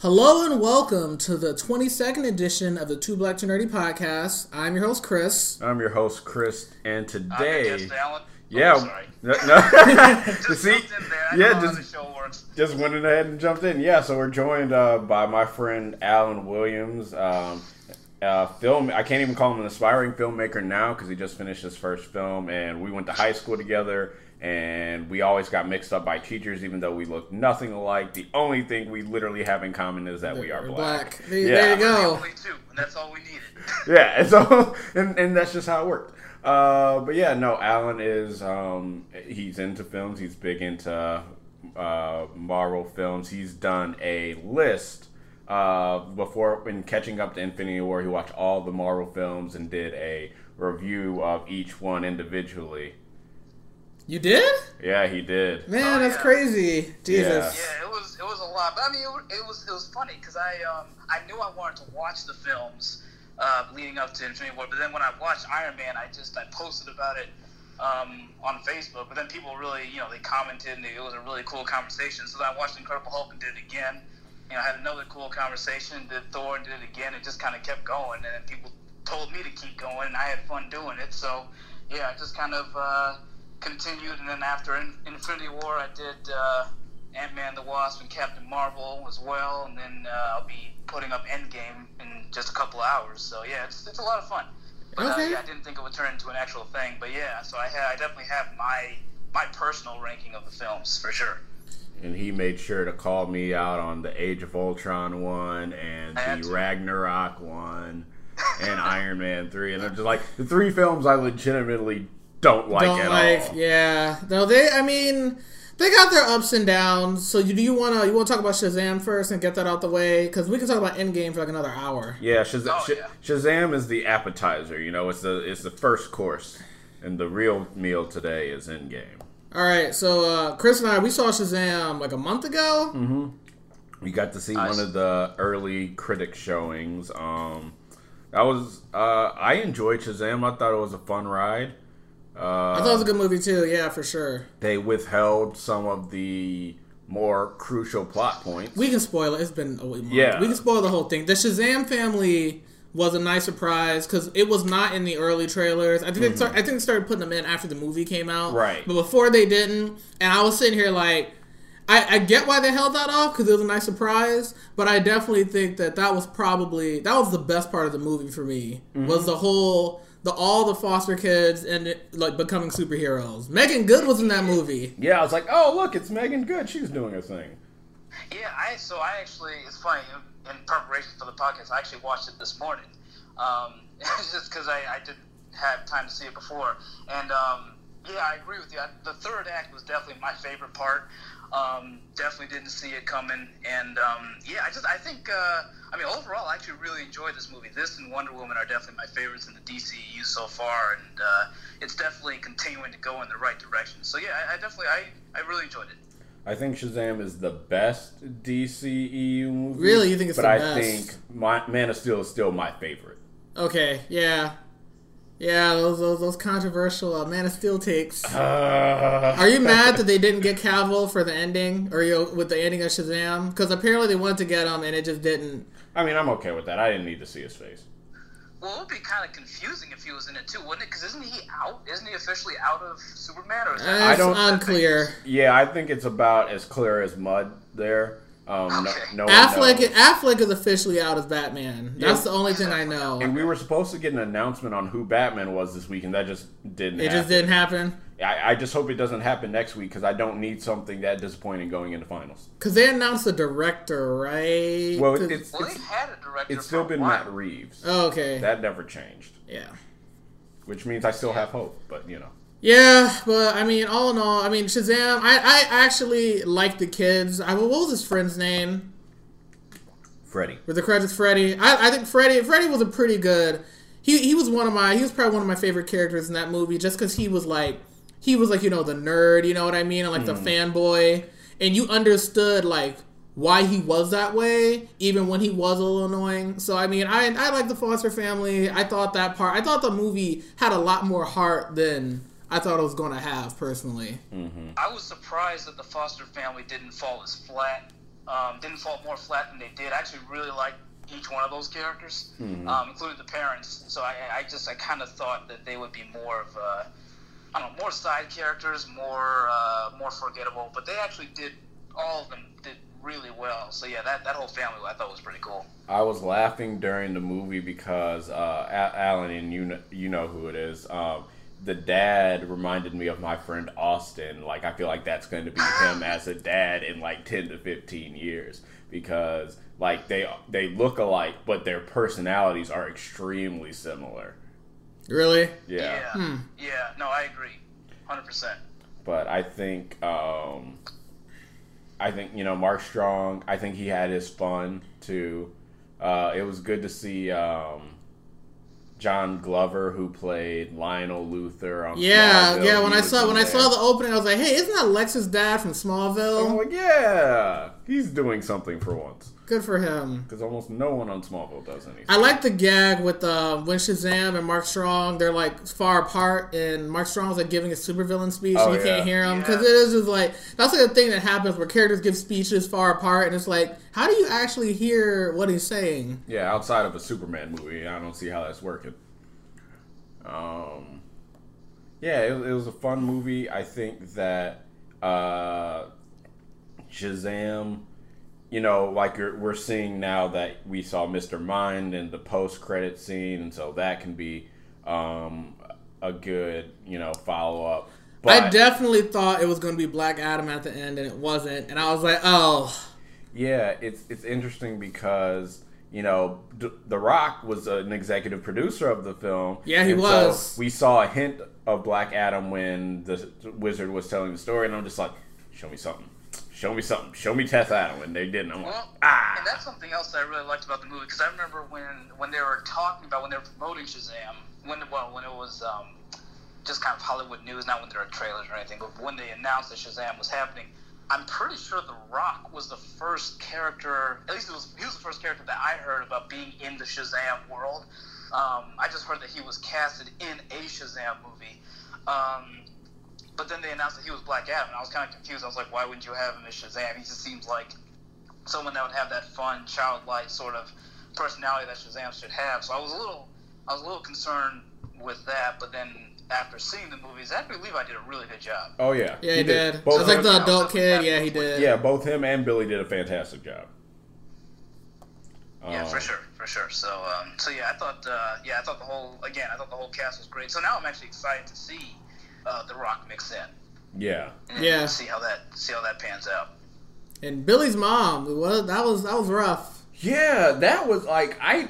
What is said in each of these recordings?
Hello and welcome to the 22nd edition of the Two Black to Nerdy podcast. I'm your host, Chris. I'm your host, Chris, and I'm your today, guest, Alan. yeah, Oh, sorry. no, no. Just see, jumped in there. I yeah, know how the just show works. just went ahead and jumped in. Yeah, so we're joined uh, by my friend Alan Williams, um, uh, film. I can't even call him an aspiring filmmaker now because he just finished his first film, and we went to high school together. And we always got mixed up by teachers, even though we look nothing alike. The only thing we literally have in common is that we are We're black. There, Yeah. there you go. only two, and that's all we needed. yeah, and so and, and that's just how it worked. Uh, but yeah, no, Alan is um, he's into films. He's big into uh, Marvel films. He's done a list uh, before in catching up to Infinity War. He watched all the Marvel films and did a review of each one individually. You did? Yeah, he did. Man, Oh, that's yeah. crazy. Jesus. Yeah, it was it was a lot. But I mean, it, it was it was funny because I um I knew I wanted to watch the films uh, leading up to Infinity War, but then when I watched Iron Man, I just I posted about it um, on Facebook. But then people really you know they commented and it was a really cool conversation. So then I watched Incredible Hulk and did it again. You know, I had another cool conversation. Did Thor and did it again. It just kind of kept going, and then people told me to keep going, and I had fun doing it. So yeah, I just kind of. Uh, continued, and then after In- Infinity War, I did uh, Ant Man, the Wasp, and Captain Marvel as well, and then uh, I'll be putting up Endgame in just a couple hours. So yeah, it's, it's a lot of fun. But uh, Okay. yeah, I didn't think it would turn into an actual thing, but yeah, so I ha- I definitely have my my personal ranking of the films for sure. And he made sure to call me out on the Age of Ultron one and the to. Ragnarok one and Iron Man three, and I'm just like the three films I legitimately don't like Don't at like, all. yeah. No, they, I mean, they got their ups and downs. So you, do you want to you want to talk about Shazam first and get that out the way? Because we can talk about Endgame for like another hour. Yeah, Shaz- Oh, Sh- yeah. Shazam is the appetizer. You know, it's the it's the first course, and the real meal today is Endgame. All right, so uh, Chris and I, we saw Shazam like a month ago. Mm-hmm. We got to see Nice. one of the early critic showings. Um, that was uh, I enjoyed Shazam. I thought it was a fun ride. Uh, I thought it was a good movie too. Yeah, for sure. they withheld some of the more crucial plot points. We can spoil it. It's been a month. Yeah. We can spoil the whole thing. The Shazam family was a nice surprise because it was not in the early trailers. I think they start, I think they started putting them in after the movie came out. Mm-hmm. Right. But before they didn't, and I was sitting here like. I, I get why they held that off because it was a nice surprise, but I definitely think that that was probably that was the best part of the movie for me Mm-hmm. was the whole the all the foster kids and like becoming superheroes. Meagan Good was in that movie. yeah, I was like, oh look, it's Meagan Good. She's doing her thing. Yeah, I so I actually it's funny in, in preparation for the podcast. I actually watched it this morning, um, just because I, I didn't have time to see it before. And um, yeah, I agree with you. I, the third act was definitely my favorite part. Um, definitely didn't see it coming, and um, yeah, I just I think uh, I mean overall I actually really enjoyed this movie. This and Wonder Woman are definitely my favorites in the DCU so far, and uh, it's definitely continuing to go in the right direction. So yeah, I, I definitely I, I really enjoyed it. I think Shazam is the best DCEU movie. Really? You think it's but the I best? think my, Man of Steel is still my favorite. Okay, yeah, yeah. Those those, those controversial uh, Man of Steel takes. Uh, Are you mad that they didn't get Cavill for the ending, or you with the ending of Shazam? Because apparently they wanted to get him, and it just didn't. I mean, I'm okay with that. I didn't need to see his face. Well, it would be kind of confusing if he was in it too, wouldn't it? Because isn't he out? Isn't he officially out of Superman? Or is that it's don't- unclear. Yeah, I think it's about as clear as mud there. Um, Okay. no, no one Affleck. Affleck is officially out as Batman. That's Yeah. the only thing I know. And we were supposed to get an announcement on who Batman was this week, and that just didn't. Happen. It happen. just didn't happen I, I just hope it doesn't happen next week because I don't need something that disappointing going into finals. because they announced the director, right? Well, 'Cause- it's Well, it's, they had a director. it's still been. Matt Reeves. oh, okay, That never changed, yeah. which means I still have hope. But you know, Yeah, but I mean, all in all, I mean, Shazam. I, I actually like the kids. I what was his friend's name? Freddie. With the credits, Freddy. I, I think Freddy. Freddy was a pretty good. He he was one of my. He was probably one of my favorite characters in that movie, just because he was like, he was like you know the nerd. You know what I mean? And like the hmm. fanboy, and you understood like why he was that way, even when he was a little annoying. So I mean, I I like the Foster family. I thought that part. I thought the movie had a lot more heart than I thought it was going to have personally. I was surprised that the Foster family didn't fall as flat um, didn't fall more flat than they did. I actually really liked each one of those characters, Mhm. um, including the parents. So I, I just I kind of thought that they would be more of uh, I don't know more side characters, more uh, more forgettable. But they actually did all of them did really well. So yeah, that, that whole family I thought was pretty cool. I was laughing during the movie because uh, Alan and you know, you know who it is. Um, the dad reminded me of my friend Austin. Like I feel like that's going to be him as a dad in like ten to fifteen years because like they they look alike, but their personalities are extremely similar. Really? Yeah, Yeah, Hmm. yeah no, I agree, hundred percent. but I think um, I think you know Mark Strong. I think he had his fun too. Uh, it was good to see um, John Glover, who played Lionel Luthor on. Yeah, Smallville. yeah. When He I saw when I saw the opening, I was like, "Hey, isn't that Lex's dad from I'm Smallville? like, yeah, he's doing something for once Good for him." because almost no one on Smallville does anything. I like the gag with uh, when Shazam and Mark Strong they're like far apart, and Mark Strong's like giving a supervillain speech, Oh, and you yeah. can't hear him because Yeah. it is just like that's like a thing that happens where characters give speeches far apart, and it's like, how do you actually hear what he's saying? Yeah, outside of a Superman movie, I don't see how that's working. Um, yeah, it, it was a fun movie. I think that uh, Shazam, you know, like you're, we're seeing now that we saw Mr. Mind in the post-credit scene, and so that can be um, a good, you know, follow-up. But I definitely thought it was going to be Black Adam at the end, and it wasn't, and I was like, oh, Yeah, it's it's interesting because you know D- The Rock was an executive producer of the film. Yeah, he was. So we saw a hint of Black Adam when the wizard was telling the story, and I'm just like, show me something, show me something, show me Teth Adam, and they didn't. I'm like, Well, ah, and that's something else that I really liked about the movie because I remember when when they were talking about when they were promoting Shazam, when well when it was um, just kind of Hollywood news, not when there were trailers or anything, but when they announced that Shazam was happening. I'm pretty sure The Rock was the first character, at least it was, he was the first character that I heard about being in the Shazam world. Um, I just heard that he was casted in a Shazam movie. Um, but then they announced that he was Black Adam, and I was kind of confused. I was like, why wouldn't you have him as Shazam? He just seems like someone that would have that fun, childlike sort of personality that Shazam should have. So I was a little, I was a little concerned with that. But then after seeing the movie, Zachary Levi did a really good job. oh yeah, yeah, he, did. Both I was like the adult kid. Yeah, he did. yeah, both him and Billy did a fantastic job. Yeah, Um, for sure, for sure. So, um, so yeah, I thought, uh, yeah, I thought the whole, again, I thought the whole cast was great. So now I'm actually excited to see uh, The Rock mix in. Yeah, And Yeah. See how that, see how that pans out. And Billy's mom, it was that was that was rough. Yeah, that was like I.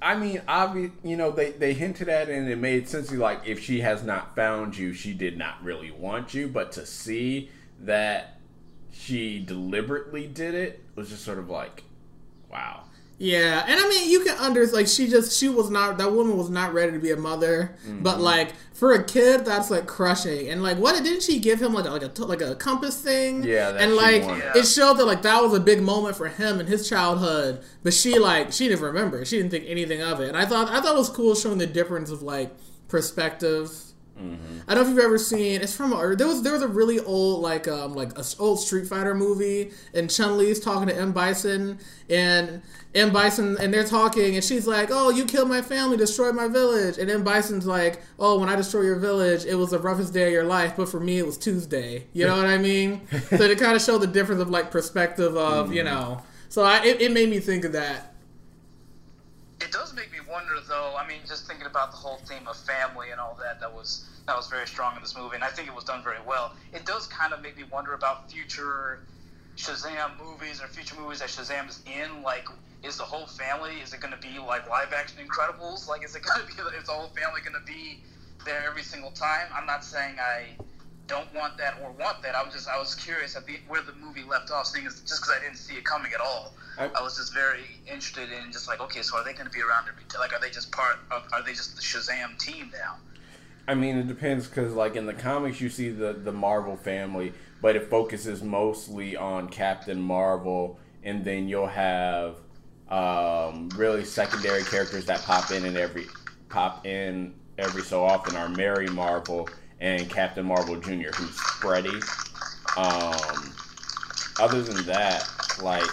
I mean, obvious. You know, they they hinted at it, and it made sense. To you like, if she has not found you, she did not really want you. But to see that she deliberately did it was just sort of like, wow. Yeah, and I mean, you can under like she just she was not that woman was not ready to be a mother, but mm-hmm. like for a kid, that's like crushing. And like, what didn't she give him like a, like a t- like a compass thing? Yeah, that and she like wanted. it showed that like that was a big moment for him in his childhood. But she like she didn't remember, she didn't think anything of it. And I thought I thought it was cool showing the difference of like perspectives. I don't know if you've ever seen. It's from there was there was a really old like um like a old Street Fighter movie, and Chun Li's talking to M Bison, and M Bison and they're talking, and she's like, "Oh, you killed my family, destroyed my village," and M Bison's like, "Oh, when I destroy your village, it was the roughest day of your life, but for me, it was Tuesday." You know what I mean? so to kind of show the difference of like perspective of you know. So I it, it made me think of that. It does make me wonder, though. I mean, just thinking about the whole theme of family and all that, that was that was very strong in this movie, and I think it was done very well. It does kind of make me wonder about future Shazam movies or future movies that Shazam is in. Like, is the whole family? Is it going to be like live action Incredibles? Like, is it going to be? Is the whole family going to be there every single time? I'm not saying I don't want that or want that. I was just I was curious at the, where the movie left off, seeing as, just because I didn't see it coming at all. I- I, was just very interested in just like okay, so are they going to be around every like are they just part of are they just the Shazam team now? I mean, it depends because, like, in the comics, you see the the Marvel family, but it focuses mostly on Captain Marvel, and then you'll have um, really secondary characters that pop in and every pop in every so often are Mary Marvel and Captain Marvel Jr., who's Freddy. Um, other than that, like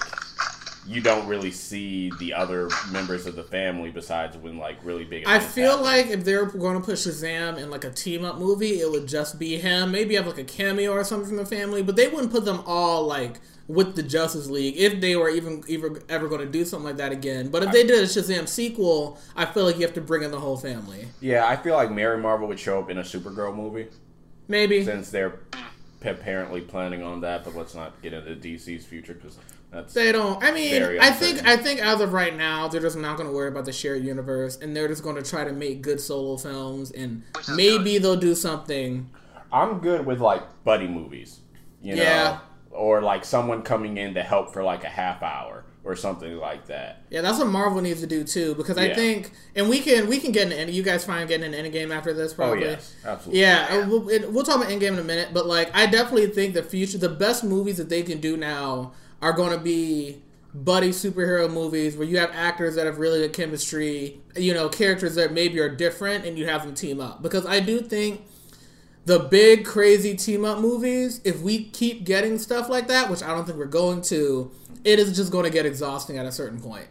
you don't really see the other members of the family besides when like really big. I feel happen. like if they're going to put Shazam in like a team up movie, it would just be him. Maybe have like a cameo or something from the family, but they wouldn't put them all like with the Justice League if they were even, even ever going to do something like that again. But if they did a Shazam sequel, I feel like you have to bring in the whole family. yeah, I feel like Mary Marvel would show up in a Supergirl movie Maybe. since they're apparently planning on that. But let's not get into DC's future because that's They don't. I mean, I think. I think as of right now, they're just not going to worry about the shared universe, and they're just going to try to make good solo films, and Which is maybe they'll do something. I'm good with like buddy movies, you know, Yeah. Or like someone coming in to help for like a half hour or something like that. Yeah, that's what Marvel needs to do too, because I Yeah. think, and we can we can get in. And you guys fine getting an end game after this, probably. Oh probably. yes, absolutely. Yeah, uh, we'll, it, we'll talk about end game in a minute, but like I definitely think the future, the best movies that they can do now are going to be buddy superhero movies where you have actors that have really good chemistry, you know, characters that maybe are different, and you have them team up. Because I do think the big crazy team up movies, if we keep getting stuff like that, which I don't think we're going to, it is just going to get exhausting at a certain point.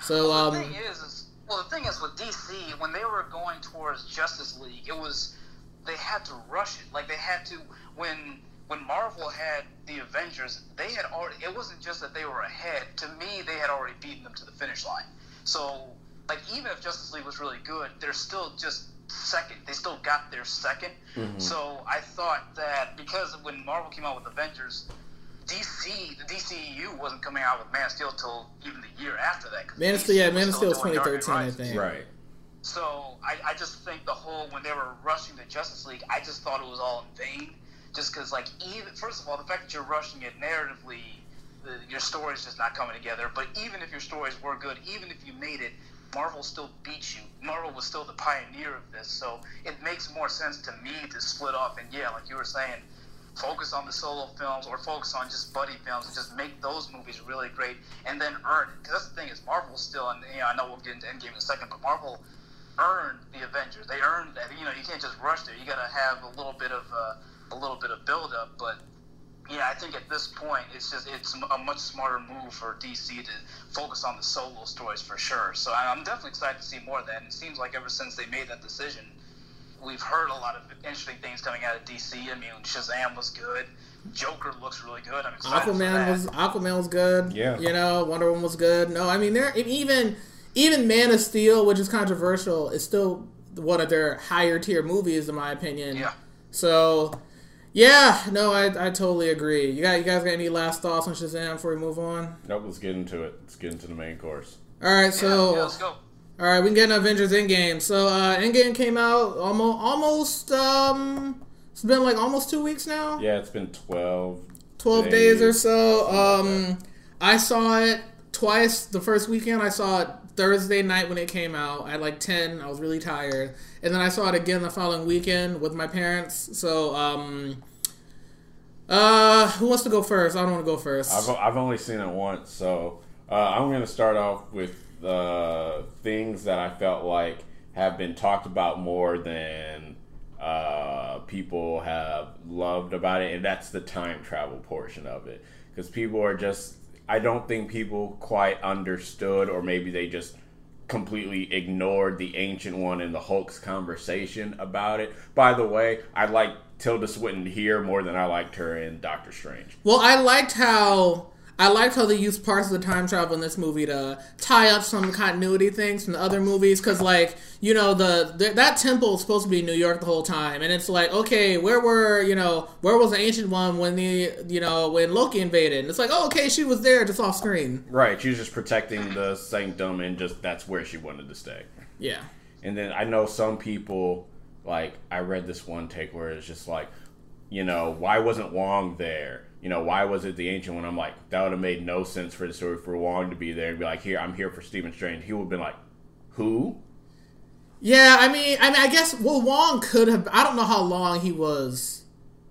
So, the um, thing is, is, well, the thing is with DC, when they were going towards Justice League, it was they had to rush it. Like they had to when when Marvel had the Avengers, they had already. It wasn't just that they were ahead. To me, they had already beaten them to the finish line. So, like, even if Justice League was really good, they're still just second. They still got their 2nd mm-hmm. So I thought that because when Marvel came out with Avengers. DC, the DCEU wasn't coming out with Man of Steel till even the year after that. 'cause Man of Steel, yeah, Man of Steel is doing Dark Knight 2013, I think. Right. So I, I just think the whole when they were rushing the Justice League, I just thought it was all in vain. Just because, like, even first of all, the fact that you're rushing it narratively, the, your story's just not coming together. But even if your stories were good, even if you made it, Marvel still beat you. Marvel was still the pioneer of this, so it makes more sense to me to split off. And yeah, like you were saying, focus on the solo films or focus on just buddy films and just make those movies really great and then earn it. Because that's the thing is Marvel still, and you know, I know we'll get into Endgame in a second, but Marvel earned the Avengers. They earned that. You know, you can't just rush there. You got to have a little bit of uh, a little bit of build up. But yeah, I think at this point, it's just it's a much smarter move for DC to focus on the solo stories for sure. So I- I'm definitely excited to see more of that. And it seems like ever since they made that decision, we've heard a lot of interesting things coming out of DC. I mean, Shazam was good. Joker looks really good. I'm excited for Aquaman that. was Aquaman was good. Yeah. you know, Wonder Woman was good. No, I mean, they're even even Man of Steel, which is controversial, is still one of their higher tier movies, in my opinion. yeah. So, yeah, no, I, I totally agree. You got you guys got any last thoughts on Shazam before we move on? Nope. Let's get into it. Let's get into the main course. All right, so yeah, let's go. all right, we can get into Avengers Endgame. So, uh, Endgame came out almost almost um, it's been like almost two weeks now. Yeah, it's been twelve. 12 days or so. Um, I saw it twice. The first weekend, I saw it Thursday night when it came out at like 10. I was really tired. And then I saw it again the following weekend with my parents. So, um, uh, who wants to go first? I don't want to go 1st I've, I've only seen it once, so uh, I'm going to start off with uh, things that I felt like have been talked about more than uh, people have loved about it, and that's the time travel portion of it. Because people are just, I don't think people quite understood, or maybe they just completely ignored the ancient one in the Hulk's conversation about it. By the way, I like Tilda Swinton here more than I liked her in Doctor Strange. Well, I liked how I liked how they used parts of the time travel in this movie to tie up some continuity things from the other movies. Because, like, you know, the, the that temple is supposed to be New York the whole time, and it's like, okay, where were you know where was the ancient one when the you know when Loki invaded? And it's like, oh, okay, she was there just off screen. Right, she was just protecting the sanctum, and just that's where she wanted to stay. Yeah. And then I know some people, like I read this one take where it's just like, you know, why wasn't Wong there? You know, why was it the ancient one? I'm like, that would have made no sense for the story for Wong to be there and be like, here, I'm here for Stephen Strange. He would have been like, who? Yeah, I mean, I mean, I guess well, Wong could have. I don't know how long he was.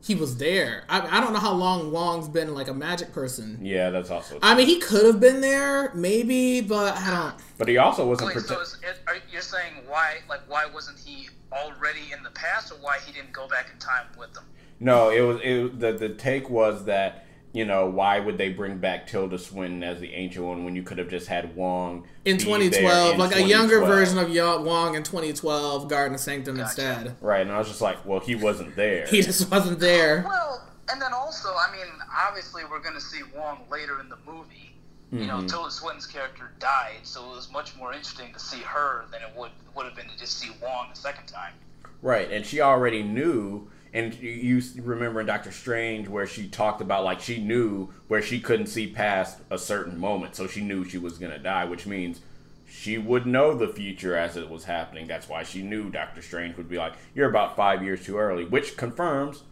He was there. I, I don't know how long Wong's been like a magic person. Yeah, that's also. I mean, he could have been there, maybe, but I don't. but he also wasn't Wait, so protect. is it, are, you're saying why, like, why wasn't he already in the past, or why he didn't go back in time with them? No, it was it, the the take was that you know, why would they bring back Tilda Swinton as the Ancient One when you could have just had Wong in 2012, in like a younger version of Wong in 2012, Garden of Sanctum Gotcha. instead. Right, and I was just like, well, he wasn't there. He just wasn't there. Well, and then also, I mean, obviously, we're going to see Wong later in the movie. You know, Mhm. Tilda Swinton's character died, so it was much more interesting to see her than it would would have been to just see Wong the second time. Right, and she already knew. And you- you remember in Doctor Strange where she talked about like she knew where she couldn't see past a certain moment, so she knew she was gonna die, which means she would know the future as it was happening. That's why she knew Doctor Strange would be like, "You're about five years too early," which confirms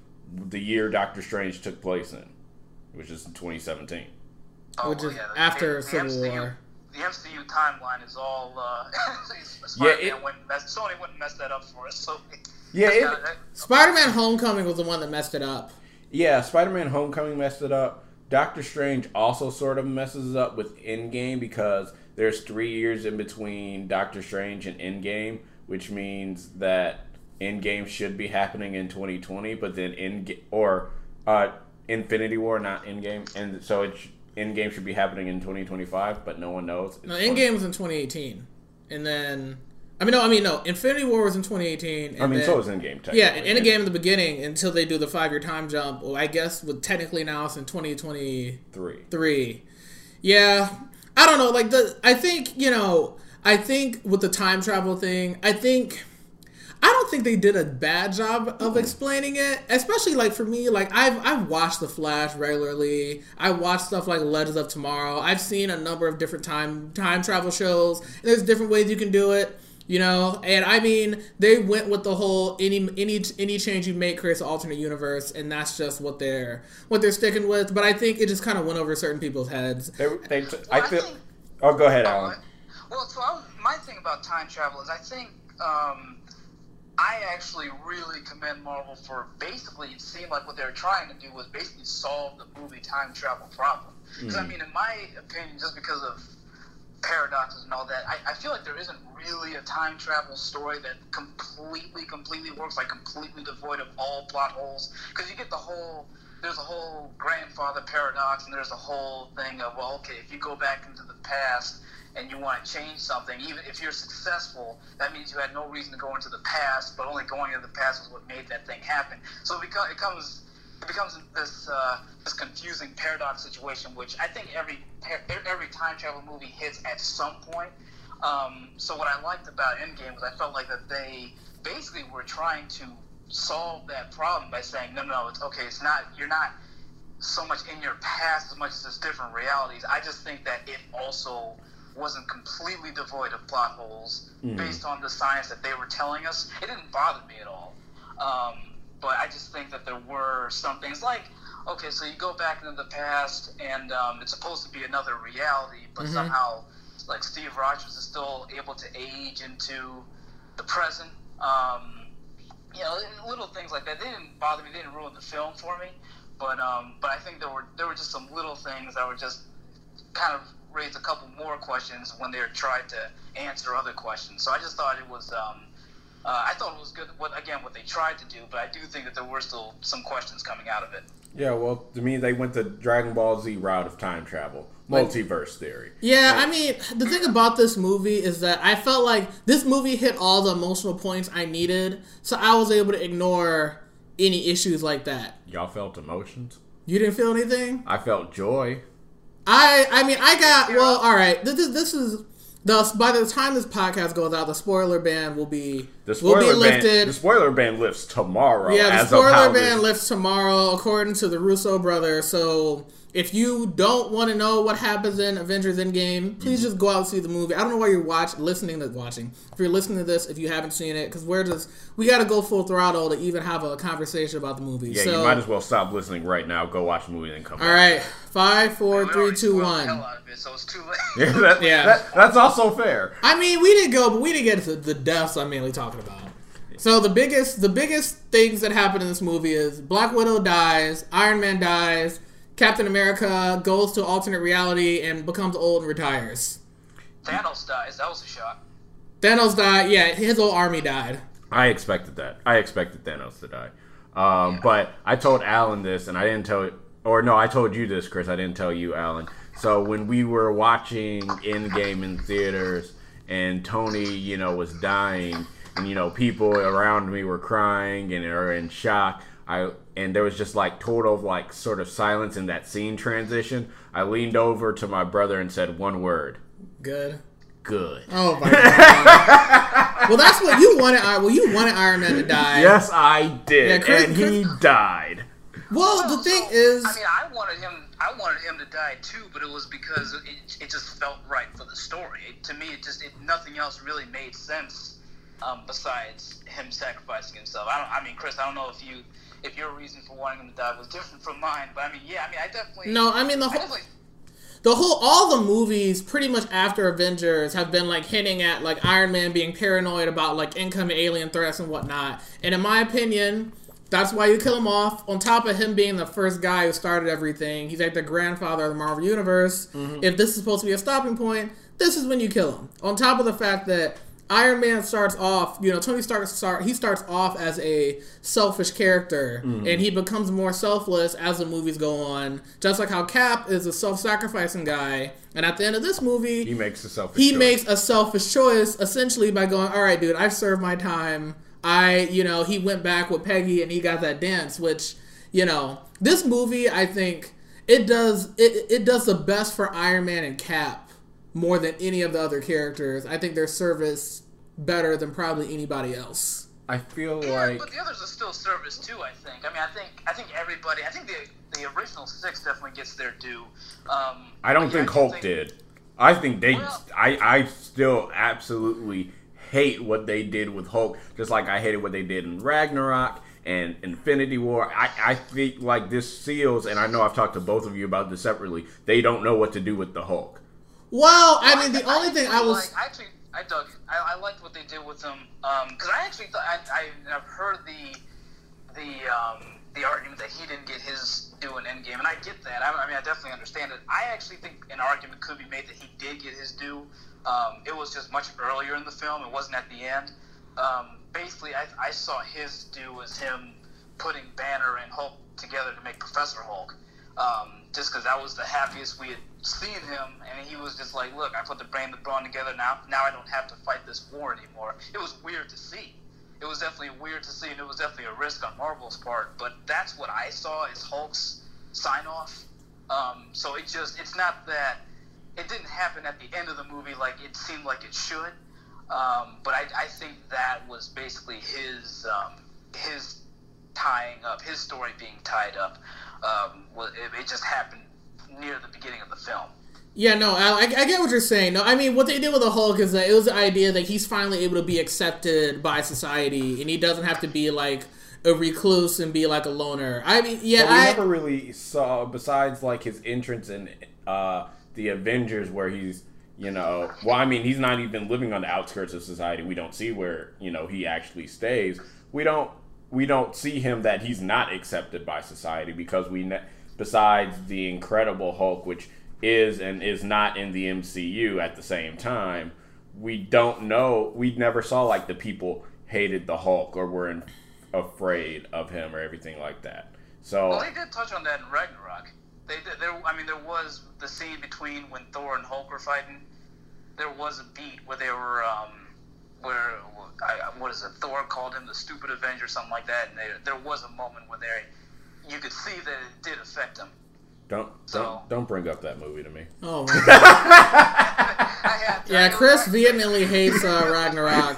the year Doctor Strange took place in, which is 2017. Oh, Which well, is yeah, after the Civil MCU War. The MCU timeline is all. Uh, Spider-Man it- went and messed, Sony wouldn't mess that up for us. So Yeah, it- Spider-Man: Homecoming was the one that messed it up. Yeah, Spider-Man: Homecoming messed it up. Doctor Strange also sort of messes up with Endgame because there's three years in between Doctor Strange and Endgame, which means that Endgame should be happening in 2020, but then End or uh, Infinity War, not Endgame, and so it sh- Endgame should be happening in 2025, but no one knows. It's No, 20 Endgame was in 2018, and then I mean no, I mean no, Infinity War was in 2018. And I mean, then, so is Endgame. Technically. yeah, and Endgame in the beginning until they do the five-year time jump. Well, I guess with technically now it's in 2023. three. Yeah, I don't know. Like the, I think you know, I think with the time travel thing, I think. I don't think they did a bad job of explaining it, especially like for me. Like I've I've watched The Flash regularly. I watch stuff like Legends of Tomorrow. I've seen a number of different time time travel shows. And there's different ways you can do it, you know. And I mean, they went with the whole any any any change you make creates an alternate universe, and that's just what they're what they're sticking with. But I think it just kind of went over certain people's heads. They, they, Well, I I feel. think- Oh, go ahead, Oh, Alan. Well, so I was, my thing about time travel is I think um, I actually really commend Marvel for basically it seemed like what they were trying to do was basically solve the movie time travel problem. Because I Mhm. mean, in my opinion, just because of paradoxes and all that, I, I feel like there isn't really a time travel story that completely, completely works, like completely devoid of all plot holes. Because you get the whole, there's a whole grandfather paradox, and there's a whole thing of, well, okay, if you go back into the past and you want to change something, even if you're successful, that means you had no reason to go into the past, but only going into the past was what made that thing happen. So it, beco- it comes. It becomes this uh, this confusing paradox situation, which I think every every time travel movie hits at some point. Um, so what I liked about Endgame was I felt like that they basically were trying to solve that problem by saying, no, no, no, it's okay. It's not. You're not so much in your past as much as it's different realities. I just think that it also wasn't completely devoid of plot holes Mhm. based on the science that they were telling us. It didn't bother me at all. Um, but I just think that there were some things like, okay, so you go back into the past and um, it's supposed to be another reality, but Mhm. somehow, like Steve Rogers is still able to age into the present. Um, you know, little things like that. They didn't bother me. They didn't ruin the film for me. But um, but I think there were there were just some little things that were just kind of raised a couple more questions when they trying to answer other questions. So I just thought it was. Um, uh, I thought it was good. What again? What they tried to do, but I do think that there were still some questions coming out of it. Yeah, well, to me, they went the Dragon Ball Z route of time travel, Like- multiverse theory. Yeah, I mean, the thing about this movie is that I felt like this movie hit all the emotional points I needed, so I was able to ignore any issues like that. Y'all felt emotions. You didn't feel anything? I felt joy. I I mean, I got well. All right, this is this is the by the time this podcast goes out, the spoiler ban will be The will spoiler be ban. lifted. The spoiler ban lifts tomorrow. yeah, the as of how spoiler this- ban lifts tomorrow, according to the Russo brothers. So if you don't want to know what happens in Avengers Endgame, please just go out and see the movie. I don't know why you're watching, listening to watching. If you're listening to this, if you haven't seen it, because we're just we got to go full throttle to even have a conversation about the movie. Yeah, so, you might as well stop listening right now. Go watch the movie and come. all back. right, five, four, We three, already two, spoiled the one. hell out of it, so it's too late. Yeah, that, Yeah. that- that's also fair. I mean, we didn't go, but we didn't get to the deaths I'm mainly talking about. So the biggest, the biggest things that happen in this movie is Black Widow dies, Iron Man dies, Captain America goes to alternate reality and becomes old and retires. Thanos dies. That was a shock. Thanos died. Yeah, his whole army died. I expected that. I expected Thanos to die. Um, But I told Alan this, and I didn't tell it. or no, I told you this, Chris. I didn't tell you, Alan. So when we were watching Endgame in theaters, and Tony, you know, was dying, and you know, people around me were crying and are in shock. I and there was just like total like sort of silence in that scene transition. I leaned over to my brother and said one word: Good. "Good." Oh my god. well, that's what you wanted. uh, Well, you wanted Iron Man to die. Yes, I did, Yeah, Chris- and he died. Well, the thing is, I mean, I wanted him. I wanted him to die too, but it was because it, it just felt right for the story. It, to me, it just it, nothing else really made sense um, besides him sacrificing himself. I don't. I mean, Chris, I don't know if you if your reason for wanting him to die was different from mine, but I mean, yeah, I mean, I definitely. no, I mean the whole the whole all the movies pretty much after Avengers have been like hinting at like Iron Man being paranoid about like incoming alien threats and whatnot. And in my opinion, that's why you kill him off. On top of him being the first guy who started everything, he's like the grandfather of the Marvel Universe. Mm-hmm. If this is supposed to be a stopping point, this is when you kill him. On top of the fact that Iron Man starts off, you know, Tony Stark start he starts off as a selfish character mm. and he becomes more selfless as the movies go on. Just like how Cap is a self-sacrificing guy, and at the end of this movie, He makes a selfish. he choice. makes a selfish choice essentially by going, "All right, dude, I've served my time. I, you know, he went back with Peggy and he got that dance." Which, you know, this movie, I think it does it it does the best for Iron Man and Cap more than any of the other characters. I think their service better than probably anybody else. I feel Yeah, like but the others are still service too. I think. I mean, I think. I think everybody. I think the the original six definitely gets their due. Um, I don't but yeah, think do Hulk did. I think they. Well- I I still absolutely hate what they did with Hulk, just like I hated what they did in Ragnarok and Infinity War. I I think like this seals, and I know I've talked to both of you about this separately. They don't know what to do with the Hulk. Well, I mean, the only thing I was like, I actually I dug it. I, I liked what they did with him because I actually thought I, I I've heard the the um, the argument that he didn't get his due in Endgame, and I get that. I, I mean, I definitely understand it. I actually think an argument could be made that he did get his due. Um, it was just much earlier in the film. It wasn't at the end. Um, basically, I, I saw his due as him putting Banner and Hulk together to make Professor Hulk. Um, just because that was the happiest we had seen him, and he was just like, "Look, I put the brain, the brawn together. Now, now I don't have to fight this war anymore." It was weird to see. It was definitely weird to see, and it was definitely a risk on Marvel's part. But that's what I saw as Hulk's sign off. Um, so it just, it's not that it didn't happen at the end of the movie like it seemed like it should. Um, but I, I think that was basically his um, his tying up, his story being tied up. Um, it, it just happened near the beginning of the film. Yeah, no, I, I I get what you're saying. No, I mean, what they did with the Hulk is that it was the idea that he's finally able to be accepted by society, and he doesn't have to be like a recluse and be like a loner. I mean, yeah, But we I, never really saw, besides like his entrance in uh, the Avengers, where he's, you know, well, I mean, he's not even living on the outskirts of society. We don't see where you know he actually stays. We don't, we don't see him that he's not accepted by society because we, ne- besides the Incredible Hulk, which is and is not in the MCU at the same time, we don't know. We never saw like the people hated the Hulk or were in, afraid of him or everything like that. So Well, they did touch on that in Ragnarok. They did. There, I mean, there was the scene between when Thor and Hulk were fighting. There was a beat where they were, um, where I, what is it? Thor called him the stupid Avenger, something like that. And there, there was a moment where they, you could see that it did affect him. Don't So- don't don't bring up that movie to me. oh my God. I had to- yeah, Chris vehemently hates uh, Ragnarok.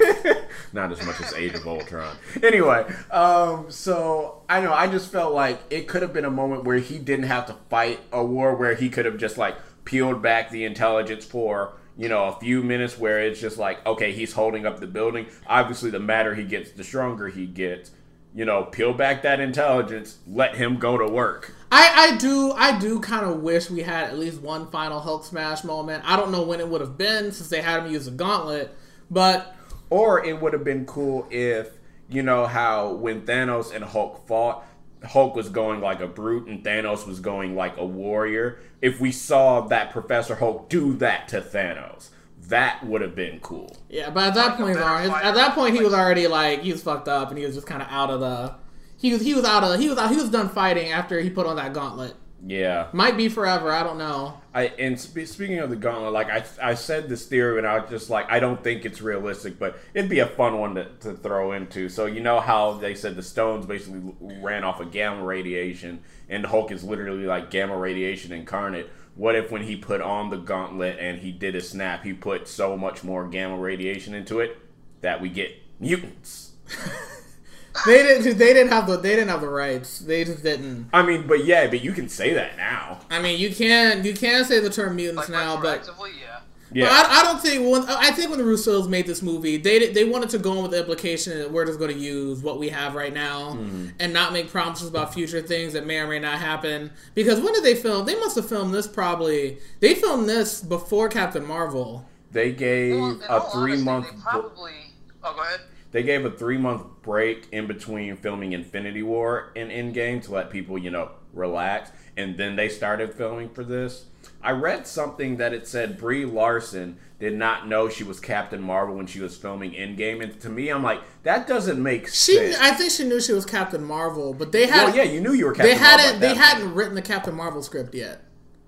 Not as much as Age of Ultron. Anyway, um, so I know I just felt like it could have been a moment where he didn't have to fight a war where he could have just like peeled back the intelligence for you know a few minutes where it's just like okay he's holding up the building. Obviously, the madder he gets, the stronger he gets. You know, peel back that intelligence, let him go to work. I, I do I do kind of wish we had at least one final Hulk smash moment. I don't know when it would have been since they had him use a gauntlet, but Or it would have been cool if, you know, how when Thanos and Hulk fought, Hulk was going like a brute and Thanos was going like a warrior. If we saw that Professor Hulk do that to Thanos, that would have been cool. yeah, but at that Like point, better Lauren, at that point he was already like he was fucked up and he was just kind of out of the he was he was out of he was out he was done fighting after he put on that gauntlet. Yeah. Might be forever. I don't know. I and sp- speaking of the gauntlet, like I I said this theory and I was just like I don't think it's realistic, but it'd be a fun one to, to throw into. So you know how they said the stones basically ran off of gamma radiation, and Hulk is literally like gamma radiation incarnate. What if when he put on the gauntlet and he did a snap, he put so much more gamma radiation into it that we get mutants? They didn't. They didn't have the. They didn't have the rights. They just didn't. I mean, but yeah, but you can say that now. I mean, you can. You can say the term mutants Like now, but. Retroactively, yeah. Yeah. But I, I don't think when I think when the Russos made this movie, they they wanted to go in with the implication that we're just going to use what we have right now mm-hmm. and not make promises about future things that may or may not happen. Because when did they film? They must have filmed this probably. They filmed this before Captain Marvel. they gave Well, a three honesty, month. Probably. Oh, go ahead. They gave a three month break in between filming Infinity War and Endgame to let people, you know, relax. And then they started filming for this. I read something that it said Brie Larson did not know she was Captain Marvel when she was filming Endgame. And to me, I'm like, that doesn't make She, sense. I think she knew she was Captain Marvel, but they had well, yeah, you knew you were Captain they Marvel. hadn't they hadn't written the Captain Marvel script yet.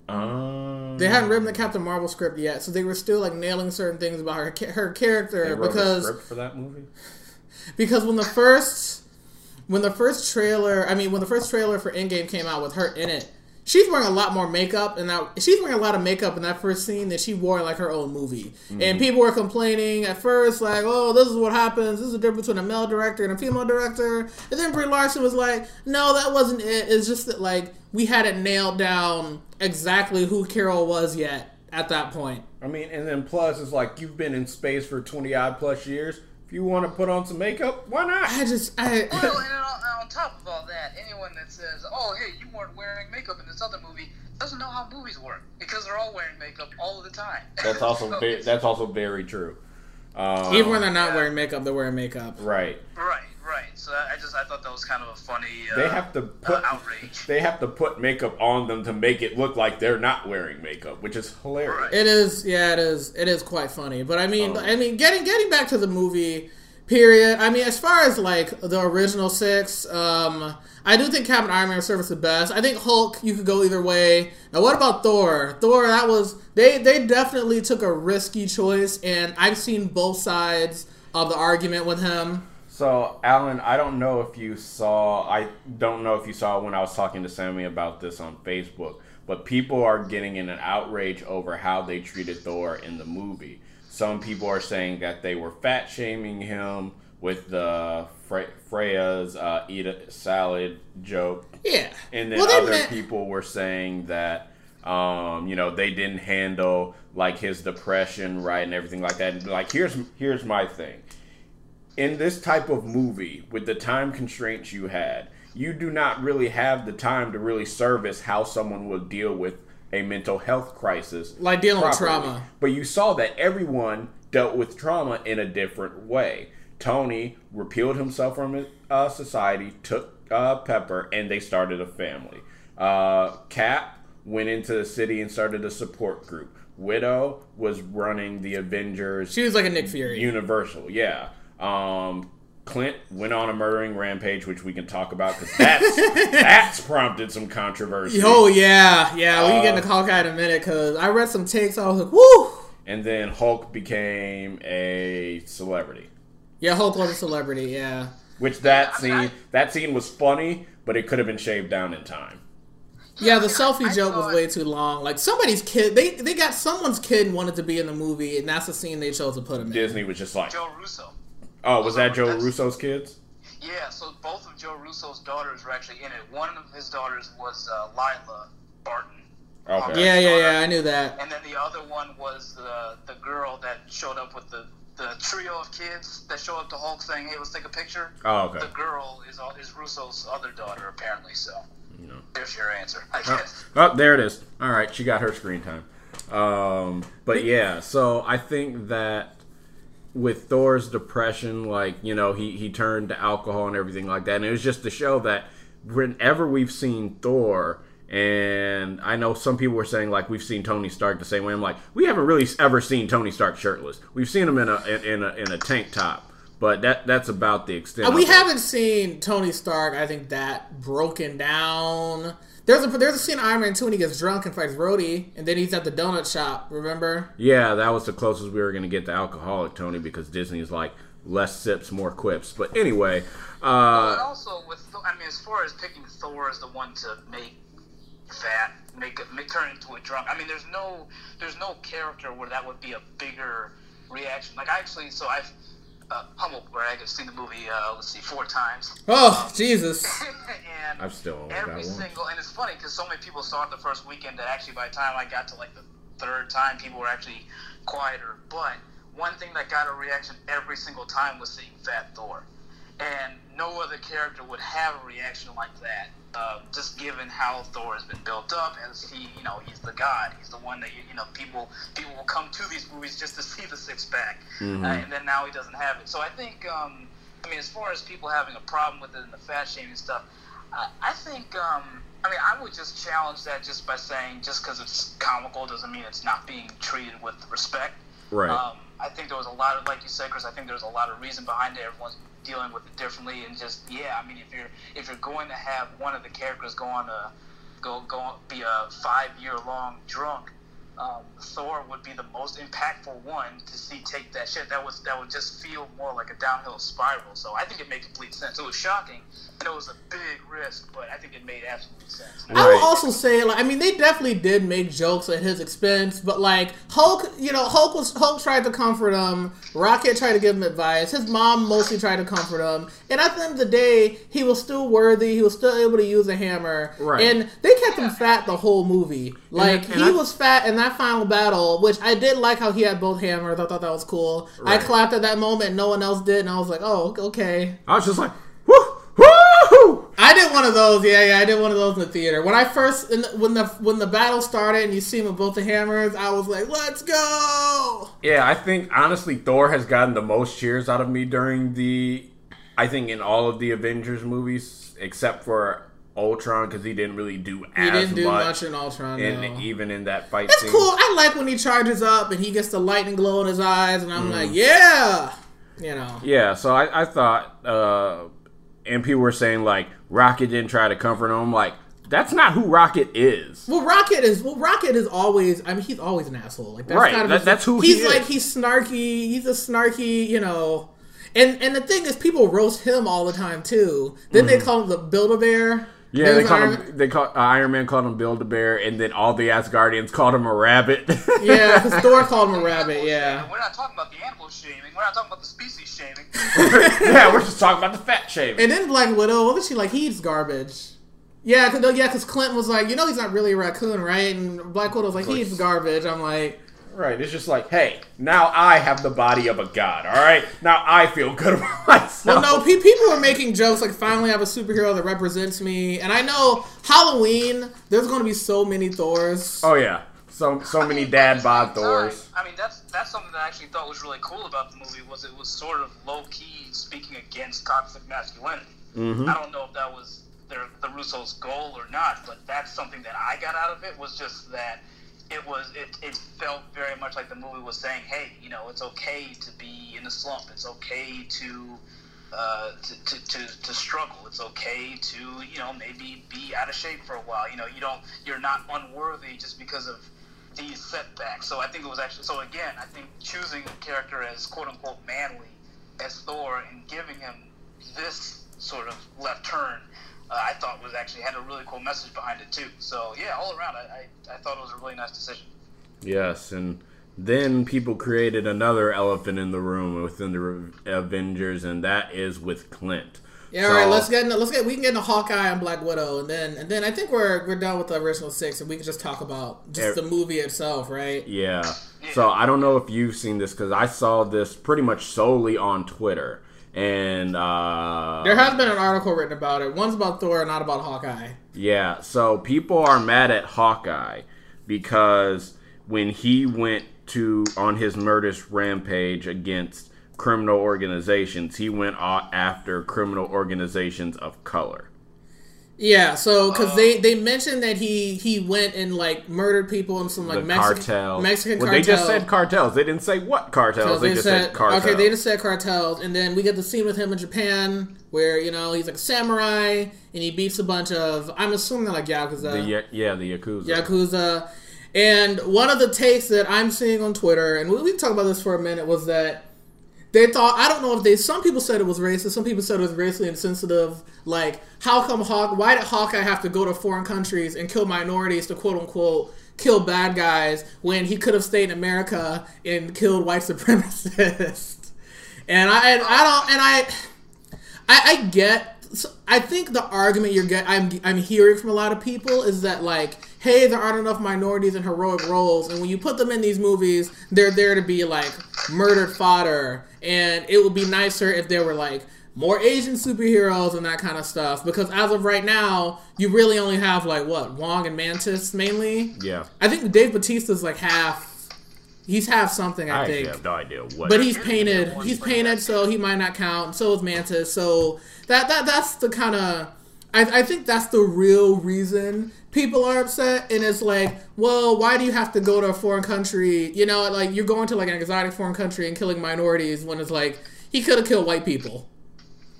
Um, They hadn't written the Captain Marvel script yet, so they were still like nailing certain things about her her character because script for that movie. because when the first when the first trailer I mean when the first trailer for Endgame came out with her in it, she's wearing a lot more makeup and that she's wearing a lot of makeup in that first scene that she wore in like her own movie. And mm-hmm. people were complaining at first like, "Oh, this is what happens. This is the difference between a male director and a female director." And then Brie Larson was like, "No, that wasn't it. It's just that like we hadn't nailed down exactly who Carol was yet at that point." I mean, and then plus, it's like you've been in space for 20 odd plus years. If you want to put on some makeup, why not? I just I Well, and on, on top of all that, anyone that says, "Oh, hey, you weren't wearing makeup in this other movie," doesn't know how movies work because they're all wearing makeup all of the time. That's also So ve- that's also very true. Um, even when they're not yeah. wearing makeup, they're wearing makeup. right, right, right. So I I just I thought that was kind of a funny. Uh, they have to uh, put outrage. they have to put makeup on them to make it look like they're not wearing makeup, which is hilarious. Right. It is, yeah, it is. It is quite funny. But I mean, Oh. I mean, getting getting back to the movie, period. I mean, as far as like the original six, um, I do think Captain Iron Man serves the best. I think Hulk, you could go either way. Now, what about Thor? Thor, that was they they definitely took a risky choice, and I've seen both sides of the argument with him. So, Alan, I don't know if you saw. I don't know if you saw when I was talking to Sammy about this on Facebook, but people are getting in an outrage over how they treated Thor in the movie. Some people are saying that they were fat shaming him with the Fre- Freya's uh, eat a salad joke, Yeah, and then Well, other people were saying that. Um, you know, they didn't handle like his depression right and everything like that. And like, here's here's my thing in this type of movie with the time constraints you had, you do not really have the time to really service how someone will deal with a mental health crisis. Like dealing with trauma. But you saw that everyone dealt with trauma in a different way. Tony repealed himself from uh, society, took uh, Pepper, and they started a family. Uh, Cap went into the city and started a support group. Widow was running the Avengers she was like a Nick Fury. Universal, yeah. Um, Clint went on a murdering rampage, which we can talk about because that's that's prompted some controversy. Oh yeah, yeah. We can get Uh, into Hawkeye in a minute because I read some takes. I was like, woo. And then Hulk became a celebrity, Yeah, Hulk was a celebrity. Yeah. which that I mean, scene that scene was funny, but it could have been shaved down in time. Yeah, the selfie I joke was way too long. Like somebody's kid, they they got someone's kid wanted to be in the movie, and that's the scene they chose to put him in. Disney was just like, Joe Russo. "Oh, was that Joe Russo's kids?" Yeah, so both of Joe Russo's daughters were actually in it. One of his daughters was uh, Lila Barton. Okay. Yeah, yeah, yeah. I knew that. And then the other one was uh, the girl that showed up with the, the trio of kids that showed up to Hulk saying, "Hey, let's take a picture." Oh, okay. The girl is is Russo's other daughter, apparently. So You know. there's your answer, I Oh, oh, there it is. All right, she got her screen time. Um, but yeah, so I think that with Thor's depression, like you know, he he turned to alcohol and everything like that, and it was just to show that whenever we've seen Thor. And I know some people were saying like we've seen Tony Stark the same way. I'm like, we haven't really ever seen Tony Stark shirtless. We've seen him in a in, a in a tank top But that that's about the extent. And we haven't seen Tony Stark. I think that broken down. There's a there's a scene in Iron Man two when he gets drunk and fights Rhodey, and then he's at the donut shop. Remember? Yeah, that was the closest we were going to get to alcoholic Tony because Disney's like less sips, more quips. But anyway, and uh, also with I mean, as far as picking Thor as the one to make fat, make it make turn into a drunk. I mean, there's no there's no character where that would be a bigger reaction. Like I actually, so I've uh, humble brag. I've seen the movie. Uh, let's see, four times. Oh Jesus! and I've still every got one. single and it's funny because so many people saw it the first weekend that actually by the time I got to like the third time, people were actually quieter. But one thing that got a reaction every single time was seeing Fat Thor, and no other character would have a reaction like that. Uh, just given how Thor has been built up, as he, you know, he's the god. He's the one that you, you know, people people will come to these movies just to see the six pack, Mhm. uh, and then now he doesn't have it. So I think, um, I mean, as far as people having a problem with it and the fat shaming stuff, I, I think, um, I mean, I would just challenge that just by saying just because it's comical doesn't mean it's not being treated with respect. right. Um, I think there was a lot of, like you said, Chris. I think there's a lot of reason behind it. Everyone's dealing with it differently, and just yeah. I mean, if you're if you're going to have one of the characters go on a go go be a five year long drunk, um, Thor would be the most impactful one to see take that shit. That was that would just feel more like a downhill spiral. So I think it made complete sense. It was shocking. and It was a big risk, but I think it made absolute sense. I Right. will also say, like, I mean, they definitely did make jokes at his expense, but like Hulk, you know, Hulk was Hulk tried to comfort him. Rocket tried to give him advice. His mom mostly tried to comfort him, and at the end of the day, he was still worthy. He was still able to use a hammer, Right. and they kept him fat the whole movie. Like and he I- was fat in that final battle, which I did like how he had both hammers. I thought that was cool. I clapped at that moment, and no one else did, and I was like, oh, okay. I was just like, woo, woo. I did one of those. Yeah, yeah, I did one of those in the theater. When I first, in the, when the when the battle started and you see him with both the hammers, I was like, "Let's go!" Yeah, I think honestly, Thor has gotten the most cheers out of me during the, I think in all of the Avengers movies except for Ultron because he didn't really do He as didn't do much. much in Ultron. and no. even in that fight It's scene. cool. I like when he charges up and he gets the lightning glow in his eyes, and Mm. I'm like, "Yeah!" You know. Yeah, so I, I thought, uh, and people were saying like Rocket didn't try to comfort him. Like that's not who Rocket is. Well, Rocket is well. Rocket is always. I mean, he's always an asshole. Like that's Right, Kind of that- his- that's who he he's is. like. He's snarky. He's a snarky. You know. And and the thing is, people roast him all the time too. Then they call him the Build a Bear. Yeah, they There's called Iron- him. They called uh, Iron Man called him Build a Bear, and then all the Asgardians called him a rabbit. Yeah, because Thor called him a rabbit. Yeah. We're not talking about the animal shaming. We're not talking about the species shaming. yeah, we're just talking about the fat shaming. And then Black Widow, what was she like? He eats garbage. Yeah, cause, yeah, because Clinton was like, you know, he's not really a raccoon, right? And Black Widow was like, he eats garbage. I'm like, Right, it's just like, hey, now I have the body of a god. All right, now I feel good about myself. well, no, pe- people were making jokes like, finally, I have a superhero that represents me. And I know Halloween, there's going to be so many Thors. Oh yeah, so so many dad bod Time, Thors. I mean, that's that's something that I actually thought was really cool about the movie was it was sort of low key speaking against toxic masculinity. Mhm. I don't know if that was their, the Russo's goal or not, but that's something that I got out of it was just that it was it, it felt very much like the movie was saying, hey, you know, it's okay to be in a slump. It's okay to uh, to, to, to, to struggle. It's okay to you know maybe be out of shape for a while. You know, you don't you're not unworthy just because of these setbacks. So I think it was actually so again. I think choosing a character as quote unquote manly as Thor and giving him this sort of left turn. Uh, I thought was actually had a really cool message behind it too. So yeah, all around, I, I, I thought it was a really nice decision. Yes, and then people created another elephant in the room within the Avengers, and that is with Clint. Yeah, all right. Let's get into, let's get we can get into Hawkeye and Black Widow, and then and then I think we're we're done with the original six, and we can just talk about just Yeah. the movie itself, right? Yeah. So I don't know if you've seen this because I saw this pretty much solely on Twitter, and uh, There has been an article written about it. One's about Thor, not about Hawkeye. Yeah, so people are mad at Hawkeye because when he went to on his murderous rampage against criminal organizations, he went after criminal organizations of color. Yeah, so because they oh. they mentioned that he he went and like murdered people in some like Mexican cartel. Mexican well, cartel. they just said cartels. They didn't say what cartels. So they, just said, cartels. Okay, they just said cartels, and then we get the scene with him in Japan where you know he's like a samurai and he beats a bunch of I'm assuming like yakuza, the, yeah, the yakuza. yakuza. And one of the takes that I'm seeing on Twitter, and we, we can talk about this for a minute, was that they thought I don't know if they. Some people said it was racist. Some people said it was racially insensitive. Like, how come Hawk? Why did Hawkeye have to go to foreign countries and kill minorities to quote unquote kill bad guys when he could have stayed in America and killed white supremacists? And I and I don't and I I, I get. I think the argument you're get I'm I'm hearing from a lot of people is that like, hey, there aren't enough minorities in heroic roles, and when you put them in these movies, they're there to be like murdered fodder, and it would be nicer if there were like more Asian superheroes and that kind of stuff. Because as of right now, you really only have like what Wong and Mantis mainly. Yeah. I think Dave Bautista's like half. He's half something, I, I think. actually have no idea what. But he's painted. He's painted, so he might not count. So is Mantis. So that that that's the kind of. I, I think that's the real reason people are upset, and it's like, well, why do you have to go to a foreign country? You know, like you're going to like an exotic foreign country and killing minorities when it's like he could have killed white people.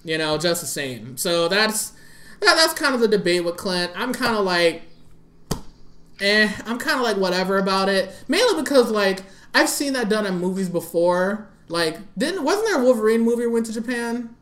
You know, just the same. So that's that, that's kind of the debate with Clint. I'm kind of like, eh, I'm kind of like whatever about it. Mainly because like I've seen that done in movies before. Like, didn't wasn't there a Wolverine movie went to Japan?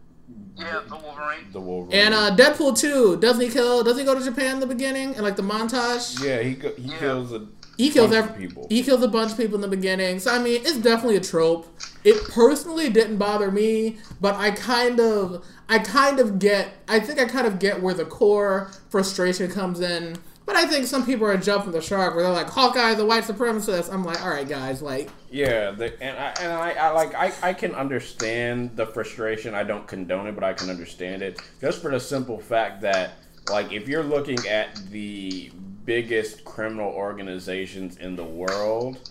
Yeah, the Wolverine. the Wolverine. And uh, Deadpool 2, doesn't he kill? Does he go to Japan in the beginning and like the montage? yeah, he go, he Yeah. kills a He kills bunch of every, people. He kills a bunch of people in the beginning. So I mean, it's definitely a trope. It personally didn't bother me, but I kind of, I kind of get. I think I kind of get where the core frustration comes in. But I think some people are jumping the shark where they're like, Hawkeye, the white supremacist. I'm like, all right, guys, like, Yeah, the, and I and I, I like I, I can understand the frustration. I don't condone it, but I can understand it just for the simple fact that like if you're looking at the biggest criminal organizations in the world,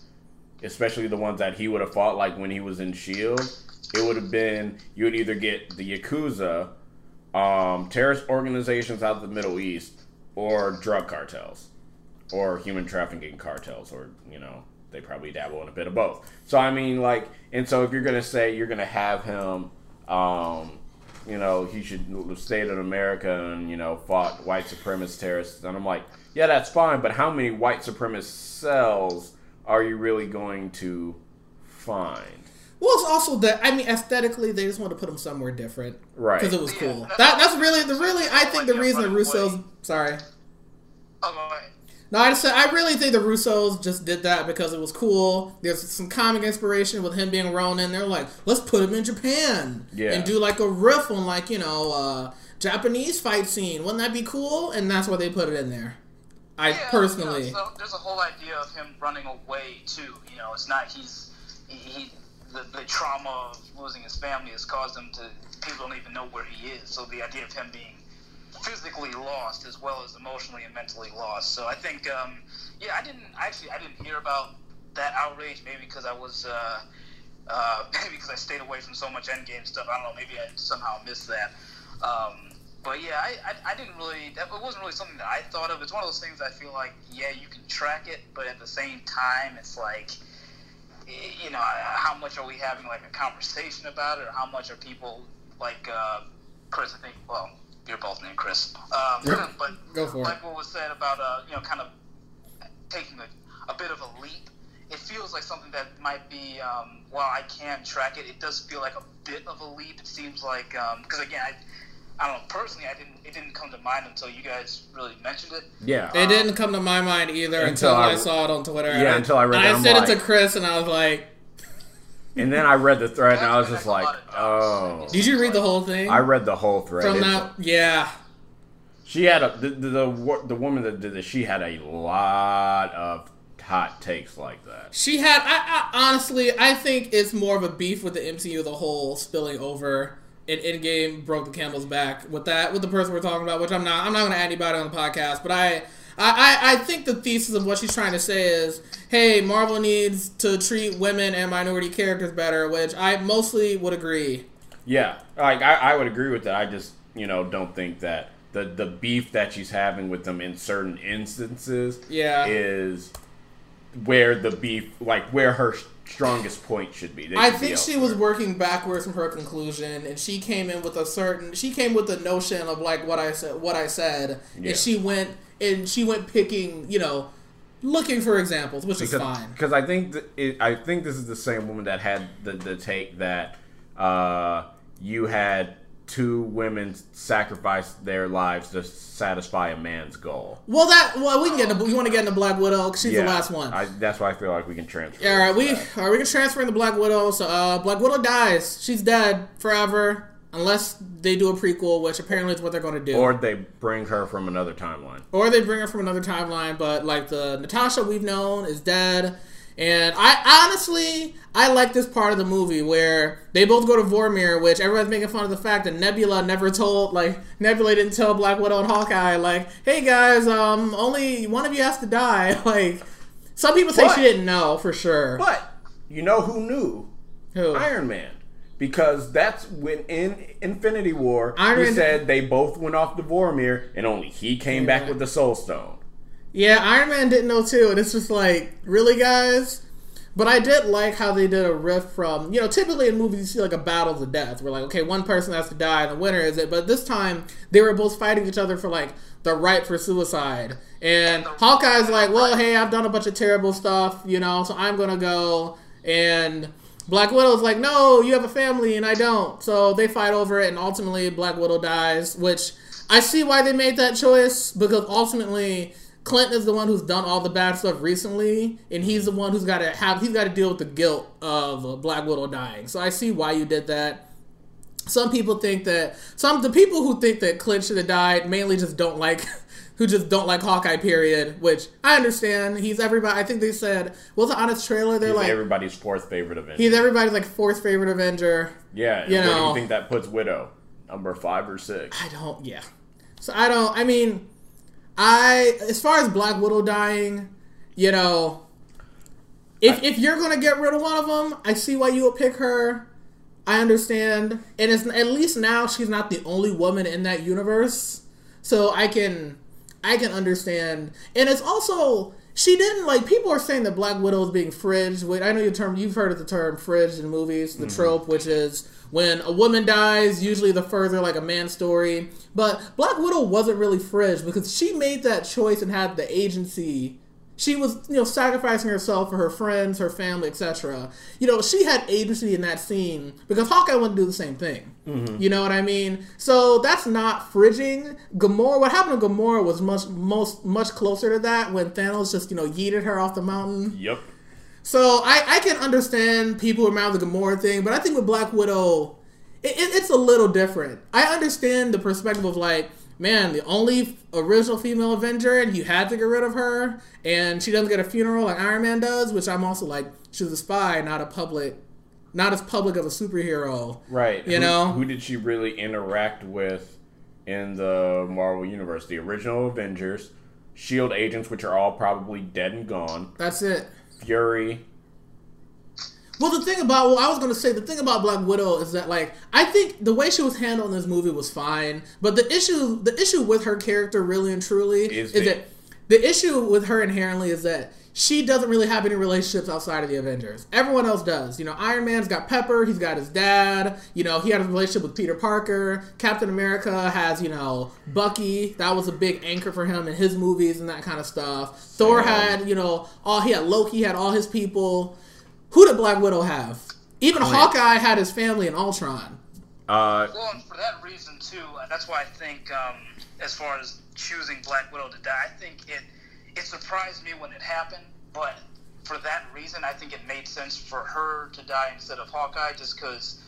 especially the ones that he would have fought like when he was in Shield, it would have been you would either get the Yakuza, um, terrorist organizations out of the Middle East, or drug cartels or human trafficking cartels, or you know, they probably dabble in a bit of both. So I mean, like, and so if you're gonna say you're gonna have him, um, you know, he should have stayed in America and you know fought white supremacist terrorists, and I'm like, yeah, that's fine, but how many white supremacist cells are you really going to find? Well, it's also that I mean, aesthetically, they just want to put him somewhere different, Right. Because it was Yeah, cool. that- That that's really the really I think the reason the Russos. away. Sorry, Oh, go ahead. no, I just said I really think the Russos just did that because it was cool. There's some comic inspiration with him being Ronin. They're like, let's put him in Japan Yeah. and do like a riff on like you know uh, Japanese fight scene. Wouldn't that be cool? And that's why they put it in there. I Yeah, personally. yeah, so there's a whole idea of him running away too. You know, it's not he's he, he the, the trauma of losing his family has caused him to people don't even know where he is. So the idea of him being physically lost as well as emotionally and mentally lost. So I think um, yeah, I didn't actually I didn't hear about that outrage maybe because I was uh, uh, maybe because I stayed away from so much Endgame stuff. I don't know. Maybe I somehow missed that. Um, but yeah, I, I, I didn't really. That it wasn't really something that I thought of. It's one of those things I feel like, yeah, you can track it, but at the same time, it's like, you know, how much are we having like a conversation about it, or how much are people like uh, Chris? I think. Well, you're both named Chris. Um, Yep. but for it. like what was said about uh, you know, kind of taking a, a bit of a leap. It feels like something that might be, um, while I can track it, it does feel like a bit of a leap. It seems like, because again, I, I don't know, personally, I didn't, it didn't come to mind until you guys really mentioned it. Yeah, It didn't come to my mind either until, Until I, I- saw it on Twitter. Yeah, And I- until I read and it, I I'm sent it to Chris, and I was like, and then I read the thread, and I was just like, oh. "Did you read the whole thing?" I read the whole thread. From that, yeah. She had a the, the the the woman that did this. She had a lot of hot takes like that. She had. I, I honestly, I think it's more of a beef with the MCU, the whole spilling over. And Endgame broke the camel's back with that with the person we're talking about, which I'm not. I'm not going to add anybody on the podcast, but I, I, I, I think the thesis of what she's trying to say is, hey, Marvel needs to treat women and minority characters better, which I mostly would agree. Yeah, like I, I would agree with that. I just you know don't think that the the beef that she's having with them in certain instances Yeah. is where the beef like where her strongest point should be. They I should be think she elsewhere. was working backwards from her conclusion, and she came in with a certain. She came with the notion of like what I said, what I said, Yeah. and she went and she went picking, you know, looking for examples, which is because, fine. Because I think th- it, I think this is the same woman that had the, the take that uh, you had two women sacrifice their lives to satisfy a man's goal. Well, that well, we can get into. You want to get into Black Widow? 'Cause she's the last one. I, that's why I feel like we can transfer. Yeah, all right, we that. all right, we can transfer into Black Widow. So, uh, Black Widow dies. She's dead forever, unless they do a prequel, which apparently is what they're going to do. or they bring her from another timeline. or they bring her from another timeline. But like the Natasha we've known is dead, and I honestly I like this part of the movie where they both go to Vormir, which everyone's making fun of the fact that Nebula never told like Nebula didn't tell Black Widow and Hawkeye like, hey guys, um, only one of you has to die. Like some people say But- she didn't know for sure. But you know who knew? Who? Iron Man. Because that's when in Infinity War Iron he Man- said they both went off to Vormir and only he came back with the Soul Stone. Yeah, Iron Man didn't know too, and it's just like, really, guys? But I did like how they did a riff from, you know, typically in movies you see like a battle to death, where like, okay, one person has to die and the winner is it. But this time they were both fighting each other for like the right for suicide. And Hawkeye's like, well, hey, I've done a bunch of terrible stuff, you know, so I'm gonna go. And Black Widow's like, no, you have a family and I don't. So they fight over it, and ultimately Black Widow dies, which I see why they made that choice because ultimately Clint is the one who's done all the bad stuff recently, and he's the one who's got to have he's got to deal with the guilt of Black Widow dying. So I see why you did that. Some people think that some the people who think that Clint should have died mainly just don't like who just don't like Hawkeye. Period. Which I understand. He's everybody. I think they said was it on his trailer? They're He's like everybody's fourth favorite Avenger. he's everybody's like fourth favorite Avenger. yeah, you where do know. you think that puts Widow? Number five or six? I don't. Yeah. So I don't. I mean, I as far as Black Widow dying, you know, if if you're gonna get rid of one of them, I see why you would pick her. I understand, and it's at least now she's not the only woman in that universe, so I can I can understand. And it's also she didn't like people are saying that Black Widow is being fridged. Which I know your term you've heard of the term fridged in movies, the mm-hmm. trope, which is when a woman dies, usually the further like a man story. But Black Widow wasn't really fridged because she made that choice and had the agency. She was, you know, sacrificing herself for her friends, her family, etc. You know, she had agency in that scene because Hawkeye wanted to do the same thing. Mm-hmm. You know what I mean? So that's not fridging. Gamora. What happened to Gamora was much, most, much closer to that when Thanos just, you know, yeeted her off the mountain. Yep. So I, I can understand people around the Gamora thing, but I think with Black Widow, it, it, it's a little different. I understand the perspective of like, man, the only original female Avenger, and you had to get rid of her, and she doesn't get a funeral like Iron Man does, which I'm also like, she's a spy, not a public, not as public of a superhero. Right. You Who- know? who did she really interact with in the Marvel universe? The original Avengers, Shield agents, which are all probably dead and gone. That's it. Fury. Well, the thing about well, I was gonna say the thing about Black Widow is that like I think the way she was handled in this movie was fine, but the issue the issue with her character really and truly Is is, that the issue with her inherently is that she doesn't really have any relationships outside of the Avengers. Everyone else does. You know, Iron Man's got Pepper. He's got his dad. You know, he had a relationship with Peter Parker. Captain America has you know Bucky. That was a big anchor for him in his movies and that kind of stuff. Thor had you know all he had Loki had all his people. Who did Black Widow have? Even Clint. Hawkeye had his family in Ultron. Uh, Well, and for that reason too, that's why I think, um, as far as choosing Black Widow to die, I think it it surprised me when it happened, but for that reason, I think it made sense for her to die instead of Hawkeye, just because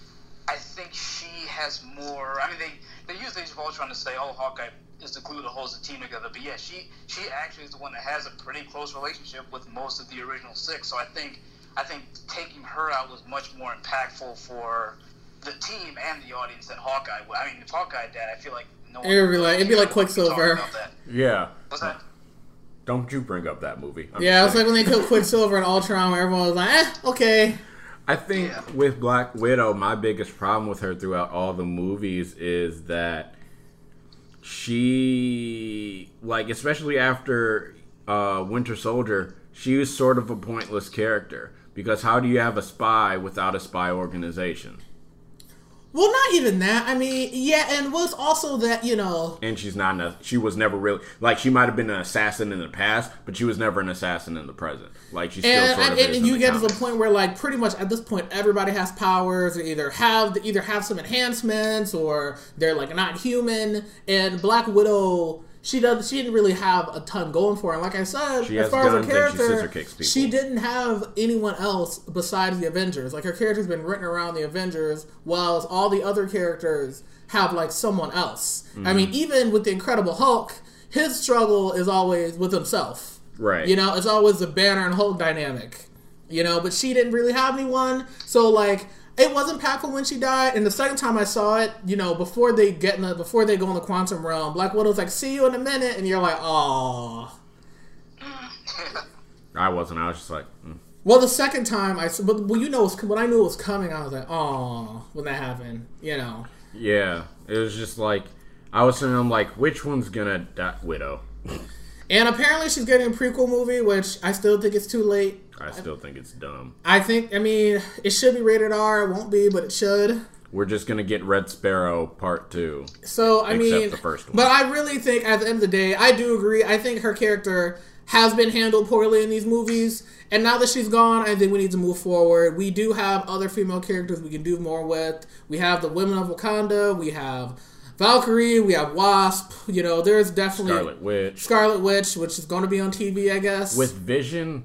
I think she has more. I mean, they they use Age of Ultron to say, "Oh, Hawkeye is the glue that holds the team together," but yeah, she she actually is the one that has a pretty close relationship with most of the original six. So I think I think taking her out was much more impactful for the team and the audience than Hawkeye. I mean, if Hawkeye died, I feel like no one. It'd be like- it'd be like Quicksilver. yeah. Was that? Don't you bring up that movie? I'm Yeah, just it's like when they killed Quicksilver and Ultron, where everyone was like, "Eh, okay." I think Yeah. with Black Widow, my biggest problem with her throughout all the movies is that she like especially after uh, Winter Soldier, she was sort of a pointless character because how do you have a spy without a spy organization? Well, not even that. I mean, yeah, and was also that you know, And she's not. A, she was never really like she might have been an assassin in the past, but she was never an assassin in the present. Like she still and, sort and, and is you get to the point where like pretty much at this point everybody has powers or either have either have some enhancements or they're like not human. And Black Widow, she does she didn't really have a ton going for her. And like I said, She as far as her and she character, she didn't have anyone else besides the Avengers. Like her character's been written around the Avengers, whilst all the other characters have like someone else. I Mm-hmm. mean, even with the Incredible Hulk, his struggle is always with himself. Right. You know, it's always the Banner and Hulk dynamic. You know, but she didn't really have anyone. So like it was impactful when she died. And the second time I saw it, you know, before they get in the before they go in the quantum realm, Black Widow's like, see you in a minute, and you're like, oh. I wasn't. I was just like, mm. Well, the second time I, but well, you know, was- when I knew it was coming, I was like, oh, when that happened, you know. yeah. It was just like I was saying. I'm like, which one's gonna die? Widow. And apparently she's getting a prequel movie, which I still think it's too late. I still think it's dumb. I think, I mean, it should be rated R. It won't be, but it should. We're just gonna get Red Sparrow Part Two. So I mean, the first one. but I really think at the end of the day, I do agree. I think her character has been handled poorly in these movies, and now that she's gone, I think we need to move forward. We do have other female characters we can do more with. We have the women of Wakanda. We have Valkyrie. We have Wasp. You know, there's definitely Scarlet Witch Scarlet Witch, which is going to be on TV, I guess. with Vision.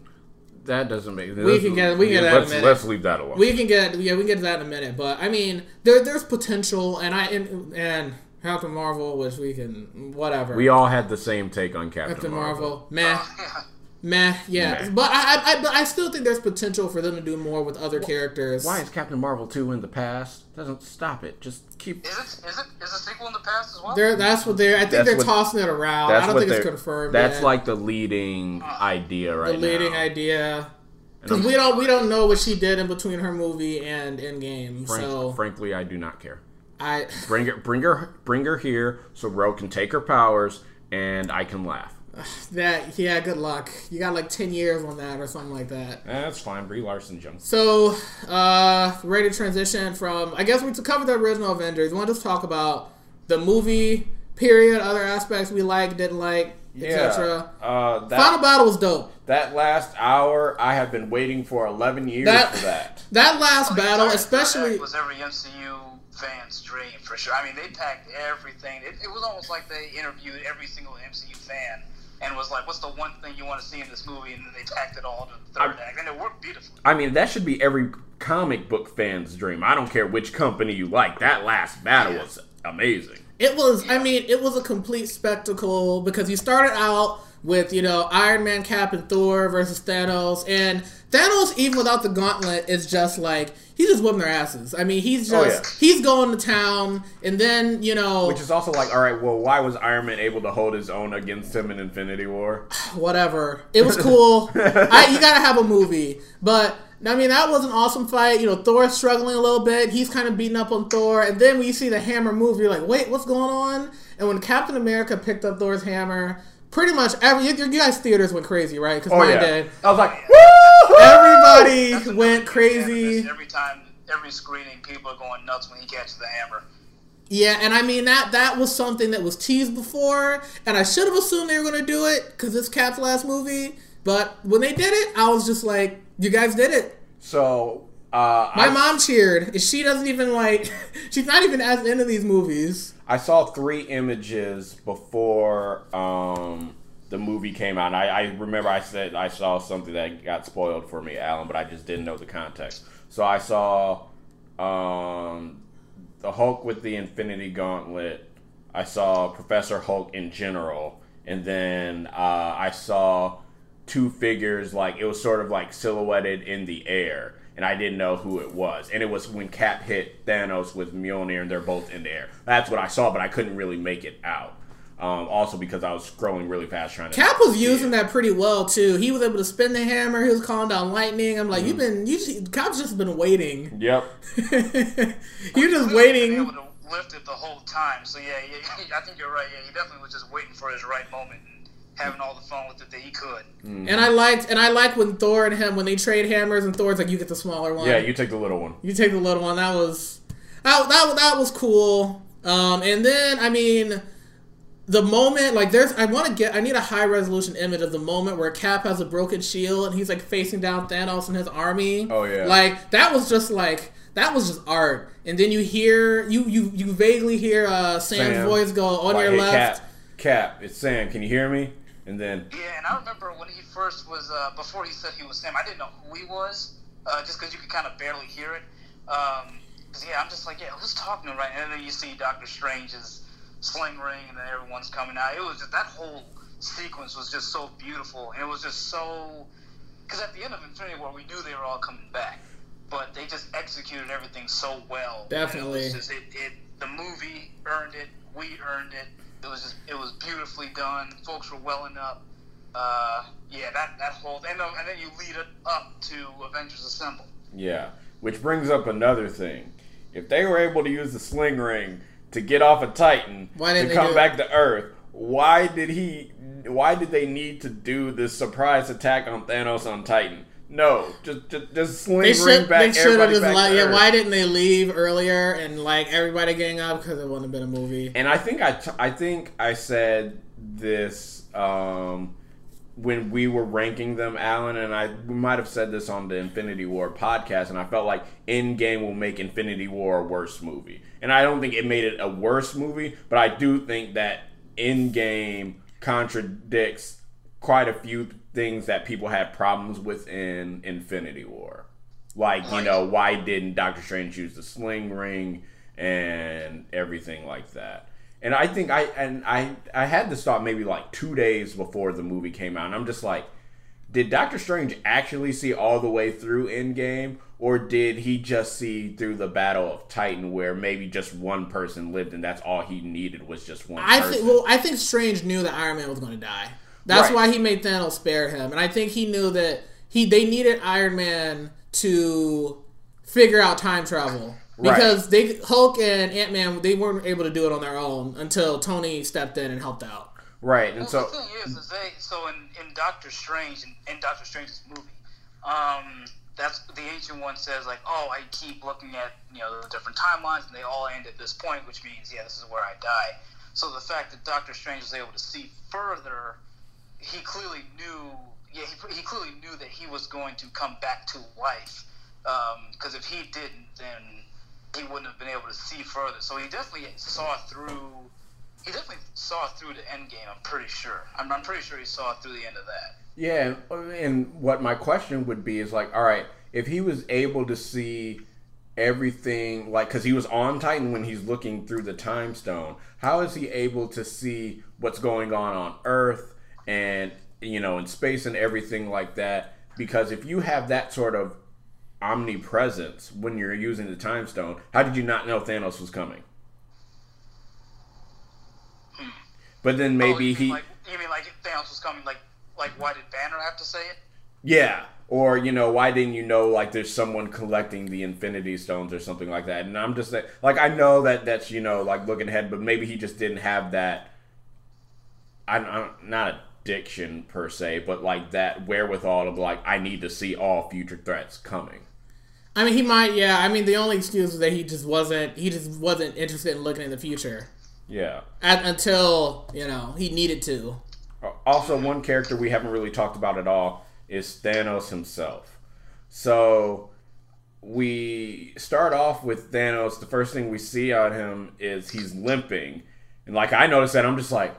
That doesn't make. We can get- we can get that let's, minute. let's leave that alone. we can get yeah, we can get to that in a minute. But I mean, there there's potential, and I and, and Captain Marvel, which we can whatever. We all had the same take on Captain, Captain Marvel. Marvel, meh, yeah. meh, yeah. Meh. But I, I, I, but I still think there's potential for them to do more with other characters. Why is Captain Marvel two in the past? Doesn't stop it. Just keep. Is it is it is a sequel in the past as well? They're, that's what they're. I think That's they're what- tossing it around. That's I don't what think it's they're- confirmed. That's yet. like the leading uh, idea right the leading now. idea. Because we don't we don't know what she did in between her movie and Endgame. Frank- so frankly, I do not care. I Bring her, bring her, bring her here so Ro can take her powers and I can laugh. that yeah. Good luck. You got like ten years on that or something like that. That's fine. Brie Larson jumps. So, uh, ready to transition from, I guess we to cover the original Avengers. We want to just talk about the movie, period, other aspects we like, didn't like, etc. Uh, that Final battle was dope. that last hour, I have been waiting for eleven years That- for that. That last Oh, battle, especially, was every MCU fan's dream for sure. I mean, they packed everything. It, it was almost like they interviewed every single MCU fan and was like, "What's the one thing you want to see in this movie?" And then they packed it all to the third I'm- act, and it worked beautifully. I mean, that should be every comic book fan's dream. I don't care which company you like. That last battle was amazing. it was, I mean, it was a complete spectacle because you started out with, you know, Iron Man, Cap, and Thor versus Thanos. And Thanos, even without the gauntlet, is just like, he's just whipping their asses. I mean, he's Oh, just, yeah. he's going to town. And then, you know. Which is also like, all right, well, why was Iron Man able to hold his own against him in Infinity War? whatever. It was cool. I, you gotta have a movie, but I mean that was an awesome fight. You know, Thor's struggling a little bit. He's kind of beating up on Thor, and then when you see the hammer move, you're like, wait, what's going on? And when Captain America picked up Thor's hammer, pretty much every you, you guys theaters went crazy, right? Because Oh mine yeah, did. I was like, woo! Everybody went crazy. Every, every time, every screening, people are going nuts when he catches the hammer. Yeah, and I mean that that was something that was teased before, and I should have assumed they were gonna do it because it's Cap's last movie. But when they did it, I was just like, "You guys did it." So, uh, My I, mom cheered. She doesn't even like. She's not even as into these movies. I saw three images before um, the movie came out. I, I remember I said I saw something that got spoiled for me, Alan, but I just didn't know the context. So I saw um, the Hulk with the Infinity Gauntlet. I saw Professor Hulk in general, and then uh, I saw two figures like it was sort of like silhouetted in the air, and I didn't know who it was. And it was when Cap hit Thanos with Mjolnir, and they're both in the air. That's what I saw, but I couldn't really make it out. Um, also because I was scrolling really fast trying to. Cap was using it. that pretty well too. He was able to spin the hammer. He was calling down lightning. I'm like, you've Mm-hmm. been, you just, Cap's just been waiting. Yep. You're just We were able waiting. to lifted the whole time. So yeah, yeah, I think you're right. Yeah, he definitely was just waiting for his right moment and having all the fun with it that he could. And I liked, and I like when Thor and him when they trade hammers, and Thor's like, "You get the smaller one." Yeah, you take the little one. You take the little one. That was that that, that was cool. Um, and then I mean, the moment like there's I want to get I need a high resolution image of the moment where Cap has a broken shield and he's like facing down Thanos and his army. Oh, yeah. like that was just like that was just art. And then you hear you you you vaguely hear uh, Sam's Sam, voice go on like, your "Hey, left. Cap, Cap, it's Sam. Can you hear me? And then Yeah, and I remember when he first was uh, before he said he was Sam. I didn't know who he was, uh, just because you could kind of barely hear it. Um 'cause yeah, I'm just like, yeah, who's talking right? And then you see Doctor Strange's sling ring, and then everyone's coming out. It was just that whole sequence was just so beautiful, and it was just so. Because at the end of Infinity War, we knew they were all coming back, but they just executed everything so well. Definitely. it, was just, it, it the movie earned it. We earned it. It was just it was beautifully done. Folks were welling up. Uh, yeah, that that whole and then, and then you lead it up to Avengers Assemble. Yeah, which brings up another thing. If they were able to use the sling ring to get off of Titan Why didn't to they come back to Earth, why did he? Why did they need to do this surprise attack on Thanos on Titan? No, just just, just sling They should back they should have everybody just like yeah. Why didn't they leave earlier and like everybody gang up because it wouldn't have been a movie. And I think I, t- I think I said this um, when we were ranking them, Alan, and I we might have said this on the Infinity War podcast, and I felt like Endgame will make Infinity War a worse movie, and I don't think it made it a worse movie, but I do think that Endgame contradicts quite a few things that people had problems with in Infinity War. Like, you know, why didn't Doctor Strange use the sling ring and everything like that? And I think I and I I had this thought maybe like two days before the movie came out, and I'm just like, did Doctor Strange actually see all the way through Endgame, or did he just see through the Battle of Titan, where maybe just one person lived, and that's all he needed was just one I person? think well, I think Strange knew that Iron Man was going to die. That's Right. why he made Thanos spare him, and I think he knew that he they needed Iron Man to figure out time travel Right. because they Hulk and Ant Man they weren't able to do it on their own until Tony stepped in and helped out. right, and Well, so the thing is, is they so in, in Doctor Strange in, in Doctor Strange's movie, um, that's the ancient one says like, oh, I keep looking at you know the different timelines and they all end at this point, which means yeah, this is where I die. So the fact that Doctor Strange was able to see further, he clearly knew. Yeah, he, he clearly knew that he was going to come back to life. Um, because if he didn't, then he wouldn't have been able to see further. So he definitely saw through he definitely saw through the end game. I'm pretty sure. I'm, I'm pretty sure he saw through the end of that. Yeah, and what my question would be is like, all right, if he was able to see everything, like, because he was on Titan when he's looking through the time stone, how is he able to see what's going on on Earth and, you know, in space and everything like that? Because if you have that sort of omnipresence when you're using the time stone, how did you not know Thanos was coming? But then Oh, maybe you he. like you mean like Thanos was coming? Like like why did Banner have to say it? Yeah. Or, you know, why didn't you know, like, there's someone collecting the Infinity Stones or something like that? And I'm just like, like, I know that that's, you know, like, looking ahead, but maybe he just didn't have that, I, I, not addiction per se, but, like, that wherewithal of, like, I need to see all future threats coming. I mean, he might. Yeah, I mean, the only excuse is that he just wasn't. He just wasn't interested in looking in the future Yeah. at, until you know he needed to. Uh, also, one character we haven't really talked about at all is Thanos himself. So we start off with Thanos. The first thing we see on him is he's limping, and like I noticed that, I'm just like,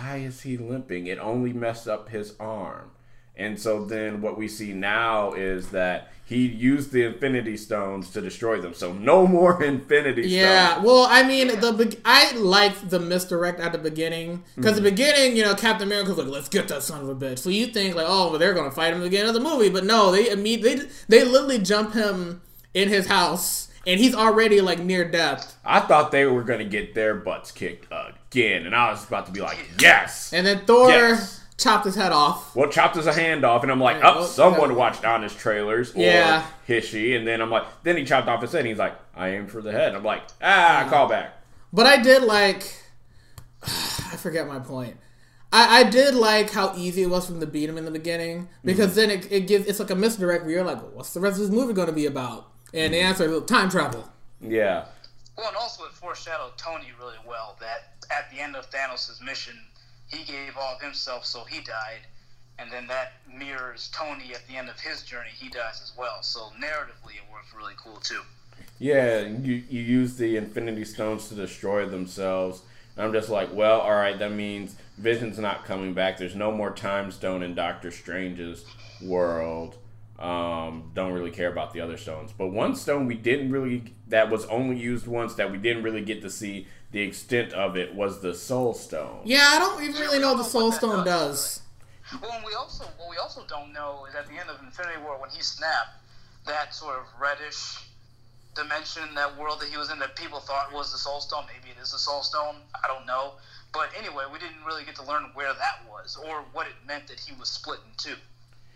why is he limping? It only messed up his arm. And so then what we see now is that he used the Infinity Stones to destroy them. So no more Infinity Yeah, Stones. well, I mean, the be- I liked the misdirect at the beginning because the mm-hmm. beginning, you know, Captain America's like, "Let's get that son of a bitch." So you think like, "Oh, well, they're gonna fight him at the beginning of the movie," but no, they immediately they, they literally jump him in his house, and he's already like near death. I thought they were going to get their butts kicked again. And I was about to be like, yes. And then Thor, Yes. chopped his head off. Well, chopped his hand off, and I'm like, Yeah, oh, well, someone yeah. watched honest trailers. Or Yeah. HISHE, and then I'm like, then he chopped off his head. And he's like, I aim for the head. I'm like, ah, call back. But I did like. I forget my point. I, I did like how easy it was from to beat him in the beginning because Mm-hmm. then it, it gives it's like a misdirect where you're like, what's the rest of this movie going to be about? And the answer is time travel. Yeah. Well, and also it foreshadowed Tony really well that at the end of Thanos' mission, he gave all of himself, so he died, and then that mirrors Tony at the end of his journey. He dies as well. So narratively, it works really cool too. Yeah, you, you use the Infinity Stones to destroy themselves. And I'm just like, well, all right, that means Vision's not coming back. There's no more Time Stone in Doctor Strange's world. Um, don't really care about the other stones. But one stone we didn't really, that was only used once, that we didn't really get to see the extent of it, was the Soul Stone. Yeah, I don't even really know what the Soul Stone does. Well, and we also what we also don't know is at the end of Infinity War when he snapped, that sort of reddish dimension, that world that he was in that people thought was the Soul Stone. Maybe it is the Soul Stone. I don't know. But anyway, we didn't really get to learn where that was or what it meant that he was split in two.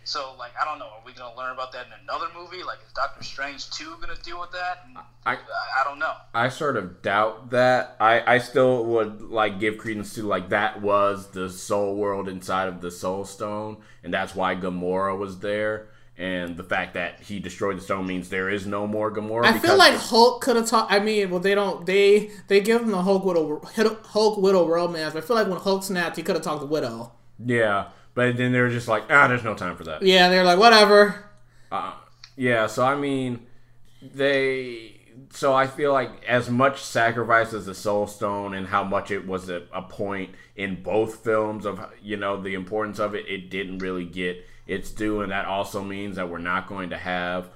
So, like, I don't know. Are we going to learn about that in another movie? Like, is Doctor Strange 2 going to deal with that? And I- I, I don't know. I sort of doubt that. I, I still would like give credence to like that was the soul world inside of the soul stone, and that's why Gamora was there. And the fact that he destroyed the stone means there is no more Gamora. I feel because- like Hulk could have talked. I mean, well, they don't. They they give him the Hulk widow Hulk widow romance. But I feel like when Hulk snapped, he could have talked to Widow. yeah, but then they're just like, ah, there's no time for that. Yeah, they're like, whatever. Uh, yeah, so I mean, they. So I feel like as much sacrifice as the Soul Stone and how much it was a, a point in both films of you know the importance of it, it didn't really get its due, and that also means that we're not going to have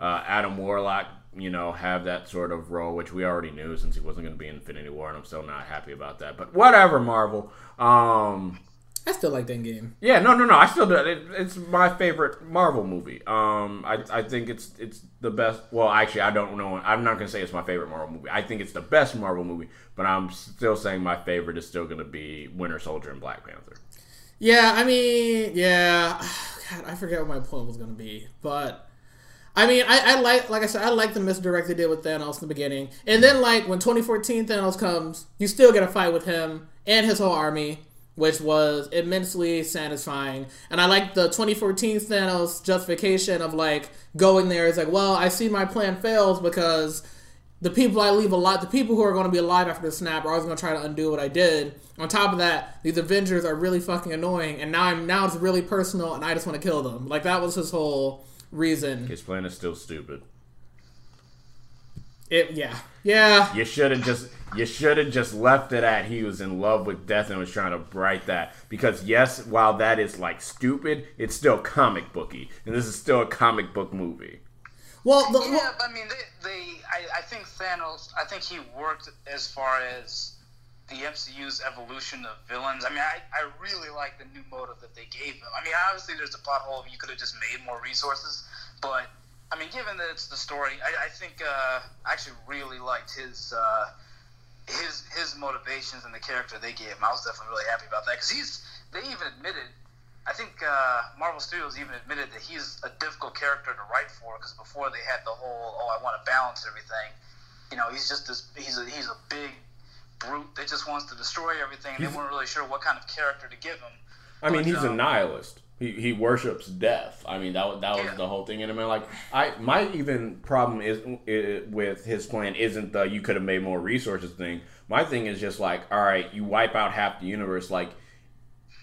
uh, Adam Warlock, you know, have that sort of role, which we already knew since he wasn't going to be in Infinity War, and I'm still not happy about that. But whatever, Marvel. Um, I still like that game. yeah, no, no, no. I still do. It, it's my favorite Marvel movie. Um, I, I think it's it's the best. Well, actually, I don't know. I'm not gonna say it's my favorite Marvel movie. I think it's the best Marvel movie, but I'm still saying my favorite is still gonna be Winter Soldier and Black Panther. Yeah, I mean, yeah. God, I forget what my point was gonna be, but I mean, I, I like, like I said, I like the misdirect they did with Thanos in the beginning, and then like when 2014 Thanos comes, you still get a fight with him and his whole army, which was immensely satisfying. And I like the 2014 Thanos justification of like going there is like, well, I see my plan fails because the people I leave alive, the people who are going to be alive after the snap are always going to try to undo what I did. On top of that, these Avengers are really fucking annoying, and now I'm now it's really personal, and I just want to kill them. Like that was his whole reason. His plan is still stupid. It yeah yeah You should have just you should have just left it at he was in love with death and was trying to write that because yes, while that is like stupid, it's still comic booky, and this is still a comic book movie. well the, Yeah, but I mean, they, they I, I think Thanos, I think he worked as far as the MCU's evolution of villains. I mean, I, I really like the new motive that they gave him. I mean, obviously, there's a plot hole. You could have just made more resources, but I mean, given that it's the story, I, I think uh, I actually really liked his. Uh, his his motivations and the character they gave him, I was definitely really happy about that because he's. They even admitted, I think uh, Marvel Studios even admitted that he's a difficult character to write for because before they had the whole oh I want to balance everything, you know he's just this he's a he's a big brute that just wants to destroy everything and they weren't really sure what kind of character to give him. I mean, But, he's a um, nihilist. He, he worships death. I mean, that that was the whole thing. And I mean, like, I my even problem is with his plan isn't the you could have made more resources thing. My thing is just like, all right, you wipe out half the universe. Like,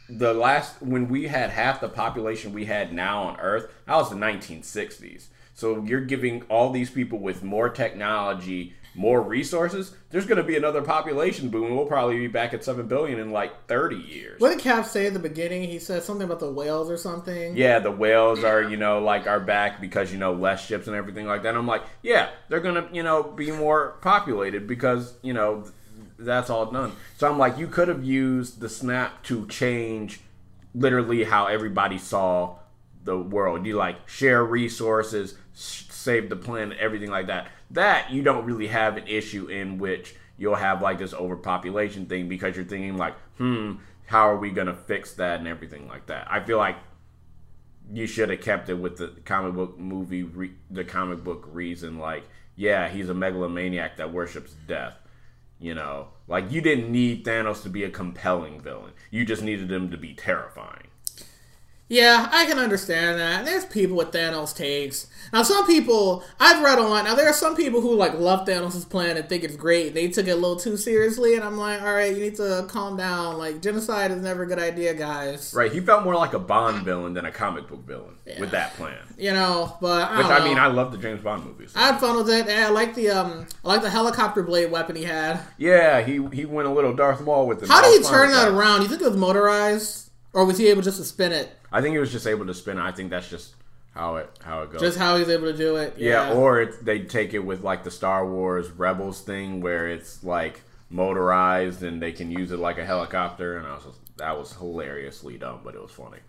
the last when we had half the population we had now on Earth, that was the 1960s. So you're giving all these people with more technology more resources. There's going to be another population boom. We'll probably be back at seven billion in like 30 years. what did Cap say at the beginning? He said something about the whales or something. yeah, the whales are, you know, like are back because, you know, less ships and everything like that. And I'm like, yeah, they're going to, you know, be more populated because, you know, th- that's all done. So I'm like, you could have used the snap to change literally how everybody saw the world. You like share resources, sh- save the planet, everything like that. That you don't really have an issue in which you'll have like this overpopulation thing because you're thinking like, hmm, how are we gonna fix that and everything like that. I feel like you should have kept it with the comic book movie, re- the comic book reason. Like, yeah, he's a megalomaniac that worships death. You know, like you didn't need Thanos to be a compelling villain. You just needed him to be terrifying. Yeah, I can understand that. There's people with Thanos takes. Now, some people I've read online. Now, there are some people who like love Thanos' plan and think it's great. They took it a little too seriously, and I'm like, all right, you need to calm down. Like, genocide is never a good idea, guys. Right? He felt more like a Bond villain than a comic book villain with that plan. You know, but I Which I mean. I love the James Bond movies. I had fun with it. and I like the um, I like the helicopter blade weapon he had. yeah, he he went a little Darth Maul with it. How did he turn that around? You think it was motorized, or was he able just to spin it? I think he was just able to spin it. I think that's just how it how it goes. Just how he's able to do it? yeah, or it's, they take it with like the Star Wars Rebels thing where it's like motorized and they can use it like a helicopter. And I was just, that was hilariously dumb, but it was funny.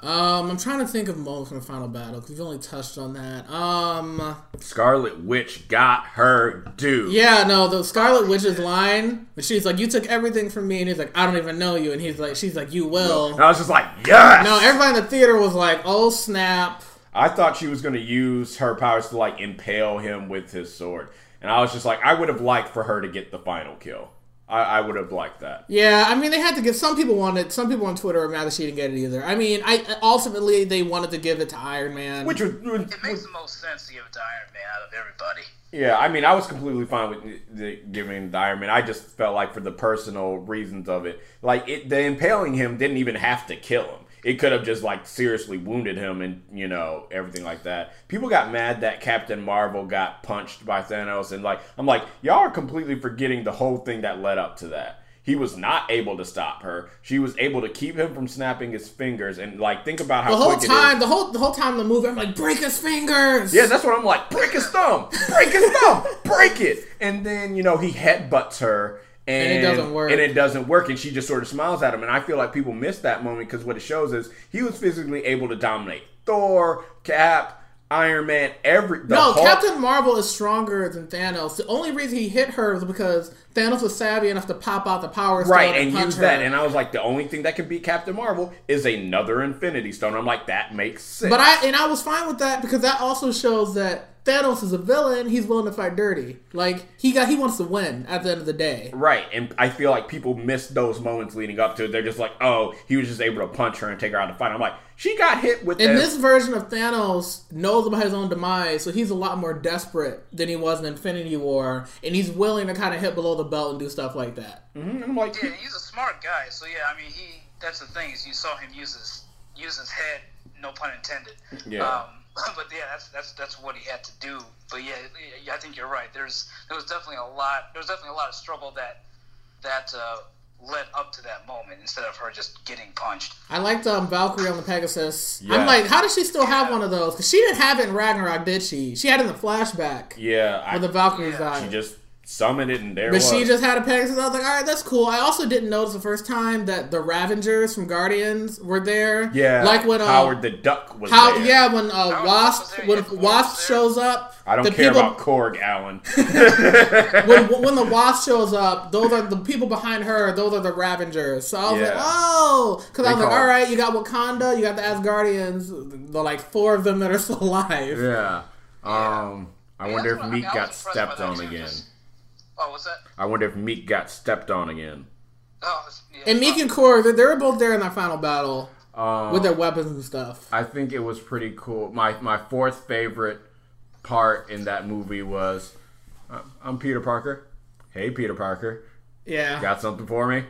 Um, I'm trying to think of moments from the final battle because we've only touched on that. Um, Scarlet Witch got her due. yeah, no, the Scarlet Witch's line, but she's like, "You took everything from me," and he's like, "I don't even know you," and he's like, "She's like, you will." And I was just like, yes. No, everybody in the theater was like, "Oh snap!" I thought she was going to use her powers to like impale him with his sword, and I was just like, I would have liked for her to get the final kill. I, I would have liked that. Yeah, I mean, they had to give. Some people wanted. Some people on Twitter are mad that she didn't get it either. I mean, I ultimately they wanted to give it to Iron Man. Which was, It makes the most sense to give it to Iron Man out of everybody. yeah, I mean, I was completely fine with the, giving the Iron Man. I just felt like for the personal reasons of it, like it, the impaling him didn't even have to kill him. It could have just like seriously wounded him and you know everything like that. People got mad that Captain Marvel got punched by Thanos, and like I'm like, y'all are completely forgetting the whole thing that led up to that. He was not able to stop her. She was able to keep him from snapping his fingers, and like think about how the whole time, the whole the whole time the movie, I'm like, break his fingers. Yeah, that's what I'm like. Break his thumb. Break his thumb. Break it. And then you know he headbutts her. And, it doesn't work. And it doesn't work. And she just sort of smiles at him. And I feel like people miss that moment because what it shows is he was physically able to dominate Thor, Cap, Iron Man, every. No, Hulk. Captain Marvel is stronger than Thanos. The only reason he hit her was because Thanos was savvy enough to pop out the Power Stone Right, and, and use her. that. And I was like, the only thing that can beat Captain Marvel is another Infinity Stone. I'm like, that makes sense. But I and I was fine with that because that also shows that Thanos is a villain. He's willing to fight dirty. Like he got, he wants to win at the end of the day. Right, and I feel like people miss those moments leading up to it. They're just like, oh, he was just able to punch her and take her out of the fight. I'm like, she got hit with And that. this version of Thanos knows about his own demise, so he's a lot more desperate than he was in Infinity War, and he's willing to kind of hit below the belt and do stuff like that. Mm-hmm. I'm like, Yeah, he's a smart guy. So yeah, I mean, he. That's the thing is you saw him use his use his head. No pun intended. Yeah. Um, but yeah, that's that's that's what he had to do. But yeah, yeah, I think you're right. There's there was definitely a lot. There was definitely a lot of struggle that that uh, led up to that moment instead of her just getting punched. I liked um, Valkyrie on the Pegasus. Yeah. I'm like, how does she still have one of those? Because she didn't have it in Ragnarok, did she? She had it in the flashback yeah, I, the Valkyries Yeah. died. she just summoned it and there But was. she just had a Pegasus. I was like, all right, that's cool. I also didn't notice the first time that the Ravagers from Guardians were there. yeah, like when uh, Howard the Duck was how there. yeah when uh, Wasp when yeah, Wasp shows up. I don't the care people, about Korg, Alan. when, when the Wasp shows up. Those are the people behind her. Those are the Ravagers. So I was like, oh, because I They was like, all right, you got Wakanda, you got the Asgardians, the like four of them that are still alive. yeah. Um, I wonder if Miek got was impressed by stepped on again. just- Oh, what's that? I wonder if Miek got stepped on again. Oh, it's- yeah, And Miek and Korg, they, they were both there in that final battle Um, with their weapons and stuff. I think it was pretty cool. My my fourth favorite part in that movie was, uh, I'm Peter Parker. Hey, Peter Parker, Yeah. got something for me?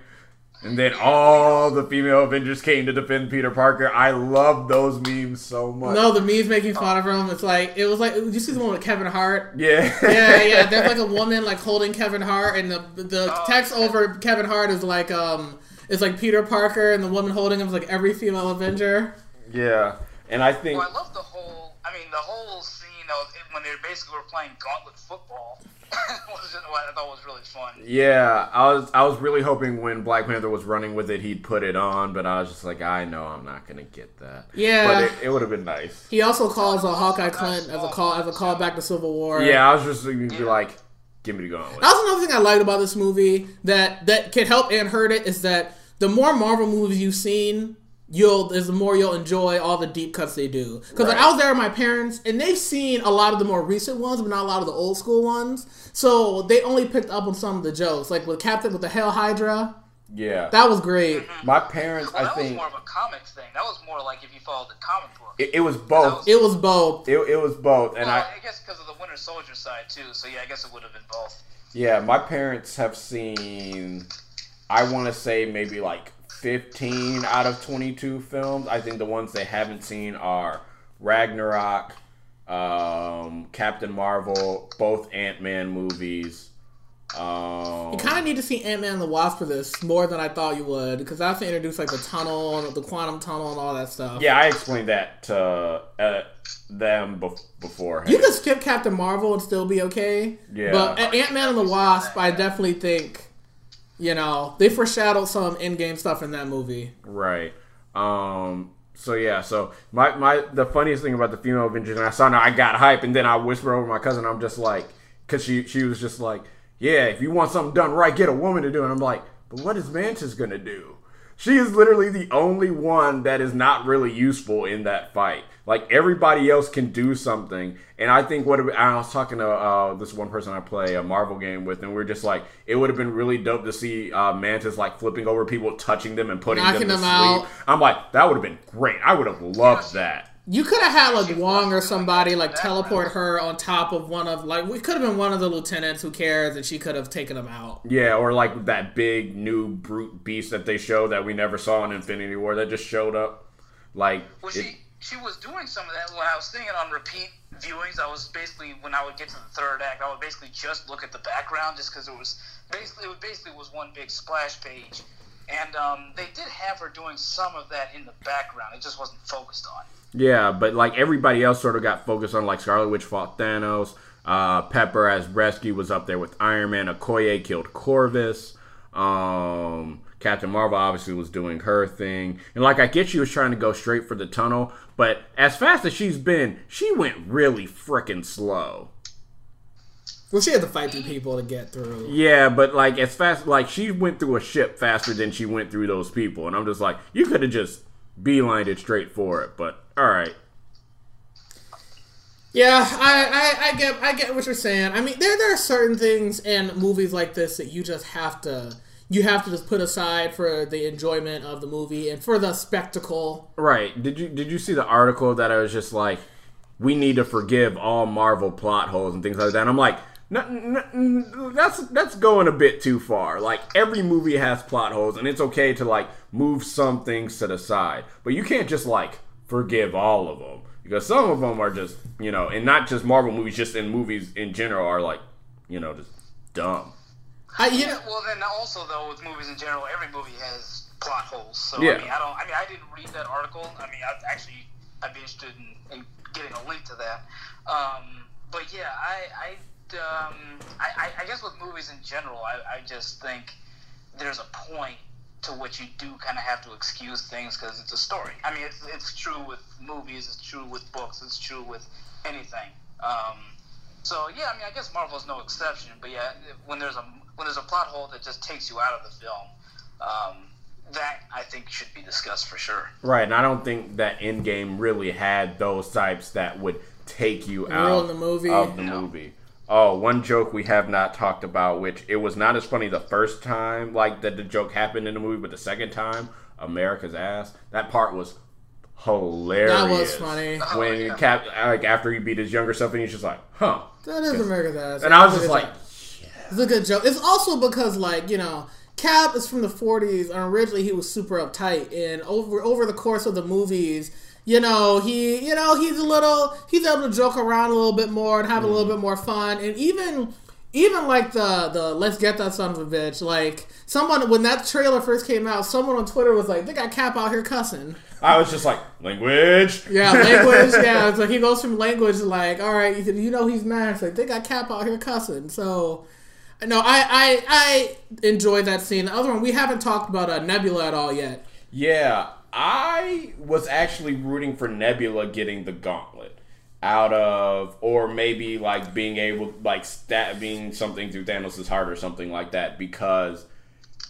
And then all the female Avengers came to defend Peter Parker. I love those memes so much. No, the memes making fun of him. It's like it was like did you see the one with Kevin Hart? Yeah. Yeah, yeah. There's like a woman like holding Kevin Hart, and the the Oh, text over Kevin Hart is like um it's like Peter Parker, and the woman holding him is like every female Avenger. yeah. And I think Well, I love the whole. I mean, the whole scene of when they basically were playing gauntlet football was just what I thought was really fun. Yeah, I was I was really hoping when Black Panther was running with it, he'd put it on, but I was just like, I know I'm not gonna get that. Yeah. but it, it would have been nice. He also calls a Hawkeye Clint as a call as a call back to Civil War. Yeah, I was just gonna be like, give me the gauntlet. That's another thing I liked about this movie that that can help and hurt it is that the more Marvel movies you've seen, you'll is the more you'll enjoy all the deep cuts they do. Because like, I was there with my parents, and they've seen a lot of the more recent ones, but not a lot of the old school ones. So they only picked up on some of the jokes, like with Captain with the Hell Hydra. Yeah. That was great. Mm-hmm. My parents, Well, I that was think more of a comics thing. That was more like if you followed the comic book. it, it was both. It was both. It, it was both, and well, I I, guess because of the Winter Soldier side too. So yeah, I guess it would have been both. yeah, my parents have seen. I want to say maybe like fifteen out of twenty-two films. I think the ones they haven't seen are Ragnarok, um, Captain Marvel, both Ant Man movies. Um, You kind of need to see Ant Man and the Wasp for this more than I thought you would, because I have to introduce like the tunnel and the quantum tunnel and all that stuff. yeah, I explained that to uh, them bef- beforehand. You could skip Captain Marvel and still be okay. Yeah. But Ant Man and the Wasp, I definitely think, you know, they foreshadowed some Endgame stuff in that movie. Right. Um. So yeah. So my my the funniest thing about the female Avengers, and I saw her, I got hype, and then I whisper over my cousin. I'm just like, cause she she was just like, yeah, if you want something done right, get a woman to do it. And I'm like, but what is Mantis gonna do? She is literally the only one that is not really useful in that fight. Like everybody else can do something, and I think what I was talking to uh, this one person I play a Marvel game with, and we are just like, it would have been really dope to see uh, Mantis like flipping over people, touching them, and putting Knocking them to them sleep. out. I'm like, that would have been great. I would have loved that. You could have had like Wong or somebody like teleport her on top of one of like we could have been one of the lieutenants. Who cares? And she could have taken them out. Yeah, or like that big new brute beast that they showed that we never saw in Infinity War that just showed up. Like, Well, it- she was doing some of that when I was seeing it on repeat viewings. I was basically when I would get to the third act, I would basically just look at the background just because it was basically it basically was one big splash page, and um, they did have her doing some of that in the background. It just wasn't focused on. Yeah, but like everybody else sort of got focused on like Scarlet Witch fought Thanos. Uh, Pepper as rescue was up there with Iron Man. Okoye killed Corvus. Um, Captain Marvel obviously was doing her thing, and like I get she was trying to go straight for the tunnel, but as fast as she's been, she went really freaking slow. Well, she had to fight through people to get through. Yeah, but like as fast like she went through a ship faster than she went through those people, and I'm just like, you could have just beelined it straight for it, but all right. Yeah, I, I, I get I get what you're saying. I mean, there there are certain things in movies like this that you just have to you have to just put aside for the enjoyment of the movie and for the spectacle. Right. Did you did you see the article that I was just like, we need to forgive all Marvel plot holes and things like that? And I'm like, "N- n- n- that's that's going a bit too far. Like every movie has plot holes, and it's okay to like move some things to the side, but you can't just like forgive all of them because some of them are just you know, and not just Marvel movies, just in movies in general are like you know just dumb. I, you Yeah, well, then also though with movies in general, every movie has plot holes. So Yeah. I mean, I don't. I mean, I didn't read that article. I mean, I actually I'd be interested in, in getting a link to that. Um, but yeah, I I, um, I I I guess with movies in general, I, I just think there's a point to which you do kind of have to excuse things because it's a story. I mean, it's, it's true with movies, it's true with books, it's true with anything. Um, so yeah, I mean, I guess Marvel's no exception. But yeah, when there's a when there's a plot hole that just takes you out of the film, um, that I think should be discussed for sure. Right, and I don't think that Endgame really had those types that would take you out the movie. of the No. movie. Oh, one joke we have not talked about, which it was not as funny the first time, like that the joke happened in the movie, but the second time, America's ass. That part was hilarious. That was funny. Oh, When yeah. Cap, like after he beat his younger self, and he's just like, "Huh." that is America's ass. And I was just like, It's a good joke. It's also because like you know, Cap is from the '40s, and originally he was super uptight. And over over the course of the movies, you know, he you know he's a little he's able to joke around a little bit more and have a little mm. bit more fun. And even even like the the let's get that son of a bitch. Like someone when that trailer first came out, someone on Twitter was like, "They got Cap out here cussing." I was just like, language. Yeah, language. yeah, so he goes from language to like, all right, you you know he's mad. It's like they got Cap out here cussing. So, no, I I I enjoy that scene. The other one we haven't talked about uh, Nebula at all yet. Yeah, I was actually rooting for Nebula getting the gauntlet out of, or maybe like being able, like stabbing something through Thanos' heart or something like that, because